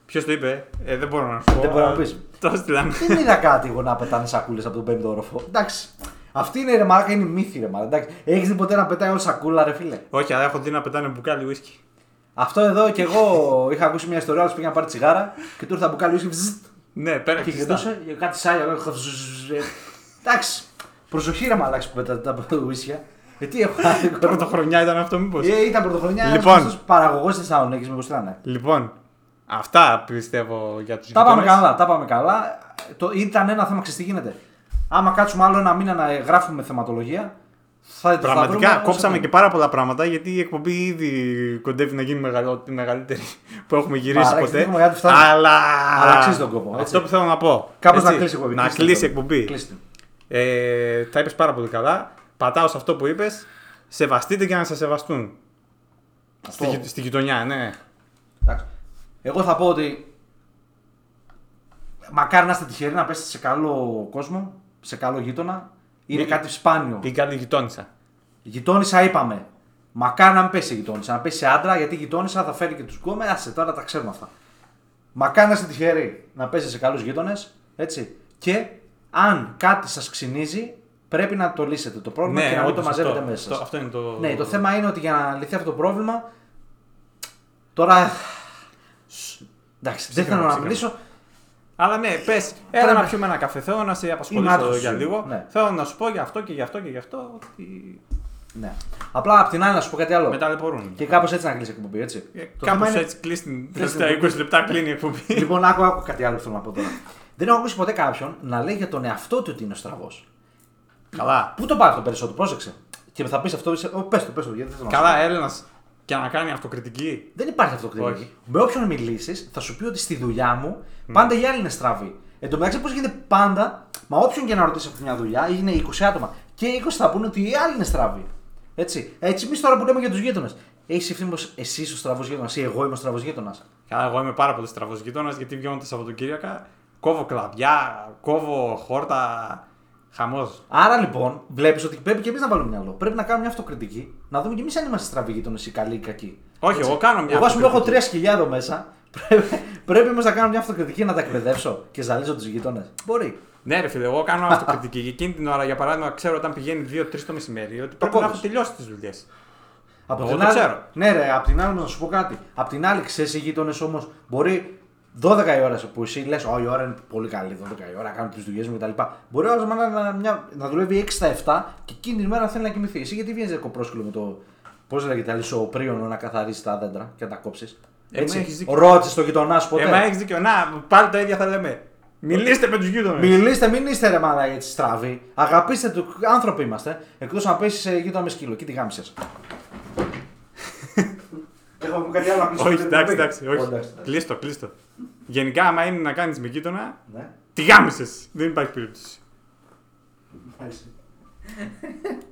Ποιος το είπε, ε, δεν μπορώ να σου πω. Δεν μπορώ να αλλά πεις. Το στείλανε. δεν είδα κάτι εγώ να πετάνε σακούλες από τον πέμπτο όροφο. Εντάξει. Αυτή είναι ρε μαλάκα, είναι μύθι ρε μαλάκα. Εντάξει. Έχεις δει ποτέ να πετάει όλη σακούλα, ρε φίλε; Όχι, αλλά έχω δει να πετάνε μπουκάλι ουίσκι. Αυτό εδώ και εγώ είχα ακούσει μια ιστορία, άλλο πήγε να πάρει τσιγάρα και του ήρθα μπουκάλι ουίσκι, βζζ, Ναι, πέρα και κλειστά. γυρνούσε και κάτι σάγια. εγώ είχα βζζ, ε, Εντάξει. Προσοχή ρε μαλάκα που πετάτε τα ουίσκια. Ε, τι έχω άδικο. Πρωτοχρονιά ήταν αυτό, μήπω. Ε, ήταν πρωτοχρονιά. Λοιπόν. παραγωγό τη Θεσσαλονίκη, μήπω ήταν. Λοιπόν, αυτά πιστεύω για του Τα πάμε καλά, τα πάμε καλά. Το, ήταν ένα θέμα, ξέρεις τι γίνεται. Άμα κάτσουμε άλλο ένα μήνα να γράφουμε θεματολογία, θα θα Πραγματικά βρούμε κόψαμε όσο και πάρα πολλά πράγματα γιατί η εκπομπή ήδη κοντεύει να γίνει μεγαλο- τη μεγαλύτερη που έχουμε γυρίσει Άρα, ποτέ. έχουμε κάτι φτάνει. Αλλά... Αλλά αξίζει τον κόπο, έτσι. Αυτό που θέλω να πω. Κάπως έτσι, να κλείσει η εκπομπή. Να κλείστε κλείσει η το. εκπομπή. Κλείστε. Ε, τα είπες πάρα πολύ καλά. Πατάω σε αυτό που είπες. Σεβαστείτε και να σε σεβαστούν. Αυτό. Στη, γει- στη γειτονιά, ναι. Εντάξει. Εγώ θα πω ότι μακάρι να είστε τυχεροί να πέσετε σε καλό κόσμο, σε καλό γείτονα. Είναι Ή- κάτι σπάνιο. Ή καλή γειτόνισσα. Γειτόνισσα είπαμε. Μακάρι να μην πέσει σε γειτόνισσα, να πέσει σε άντρα γιατί η γειτόνισσα θα φέρει και τους γκόμε. Άσε τώρα τα ξέρουμε αυτά. Μακάρι να είστε τυχεροί να πέσει σε καλούς γείτονες. Έτσι. Και αν κάτι σας ξυνίζει, πρέπει να το λύσετε το πρόβλημα και να μην το όντως μαζεύετε Ναι, αυτό, μέσα. αυτό, σας. αυτό είναι το. Ναι, το θέμα είναι ότι για να λυθεί αυτό το πρόβλημα. Τώρα. Εντάξει, δεν θέλω να ψύχραμα. μιλήσω. Αλλά ναι, πες, έλα Πρέπει- να πιούμε ένα καφέ. Θέλω να σε Είμαι απασχολήσω άτυχος, για λίγο. ναι. Θέλω να σου πω για αυτό και για αυτό και για αυτό. Ότι Ναι. Απλά απ' την άλλη να σου πω κάτι άλλο. με ταλαιπωρούν. Και κάπως έτσι να κλείσει η εκπομπή, έτσι. Ε, Το Κάπως θέμα είναι- έτσι κλείσει την Κλείσει την τελευταία 20 λεπτά κλείνει η εκπομπή. Λοιπόν, άκου, άκου κάτι άλλο που θέλω να πω τώρα. Δεν έχω ακούσει ποτέ κάποιον να λέει για τον εαυτό του ότι είναι στραβός. Καλά. Πού το πάει αυτό περισσότερο, πρόσεξε. Και θα πεις αυτό, είσαι. Ω, πες το, πες το, γιατί δεν θέλω να Καλά, σου πω. Έλληνας και να κάνει αυτοκριτική. Δεν υπάρχει αυτοκριτική. Όχι. Με όποιον μιλήσεις, θα σου πει ότι στη δουλειά μου πάντα οι άλλοι είναι στραβοί. Εν τω μεταξύ, πώς γίνεται πάντα, μα όποιον και να ρωτήσει από μια δουλειά, είναι 20 άτομα. Και 20 θα πούνε ότι οι άλλοι είναι στραβοί. Έτσι. Έτσι, εμείς τώρα που λέμε για τους γείτονες. Έχεις ευθύνη πω εσύ είσαι ο στραβός γείτονας ή εγώ είμαι ο στραβός γείτονας; Καλά, εγώ είμαι πάρα πολύ στραβός γείτονας γιατί βγαίνω τα Σαββατοκύριακα, κόβω κλαδιά, κόβω χόρτα. Χαμός. Άρα λοιπόν, βλέπεις ότι πρέπει και εμείς να βάλουμε μυαλό. Πρέπει να κάνουμε μια αυτοκριτική, να δούμε και εμείς αν είμαστε στραβοί γείτονες ή καλοί ή κακοί. Όχι, εγώ κάνω μια Εγώ, ας πούμε, έχω αυτοκριτική. τρία σκυλιά εδώ μέσα. Πρέπει, πρέπει όμως να κάνω μια αυτοκριτική να τα εκπαιδεύσω και ζαλίζω τους γείτονες. Μπορεί. Ναι, ρε φίλε, εγώ κάνω αυτοκριτική. Και εκείνη την ώρα, για παράδειγμα, ξέρω όταν πηγαίνει 2-3 το μεσημέρι ότι πρέπει να κόβεις. έχω τελειώσει τις δουλειές. Από Εγώ την το άλλη, ξέρω. Ναι, ρε, απ' την άλλη να σου πω κάτι. Απ' την άλλη, ξέρεις οι γείτονες όμως μπορεί 12 η ώρα που εσύ λες: Ω, η ώρα είναι πολύ καλή, 12 η ώρα, κάνω τις δουλειές μου κτλ. Μπορεί ο άλλος να, να, μια- να δουλεύει 6 στα 7 και εκείνη την μέρα θέλει να κοιμηθεί. Εσύ γιατί βγαίνεις κοπρόσκυλο με το. Πώς λέγεται, άλλη σοπρίωνο να καθαρίσει τα δέντρα και να τα κόψεις. Ε, μα έχεις δίκιο. Ρώτησε το γειτονάς σου ποτέ. Ε, μα έχεις δίκιο. Να, πάλι τα ίδια θα λέμε. Μιλήστε με τους γείτονες. Μιλήστε, μην είστε ρε μάνα έτσι στραβοί. Αγαπήστε του άνθρωποι είμαστε. Εκτός να πέσεις γείτονα με σκύλο. Και τη γάμισες. Έχω κάτι άλλο να κλείσω. Όχι, εντάξει, εντάξει. Ω, όχι. εντάξει, εντάξει. Κλείστο, κλείστο. Γενικά, άμα είναι να κάνεις με γείτονα, Ναι. τη γάμισες. Δεν υπάρχει περίπτωση. Ευχαριστώ.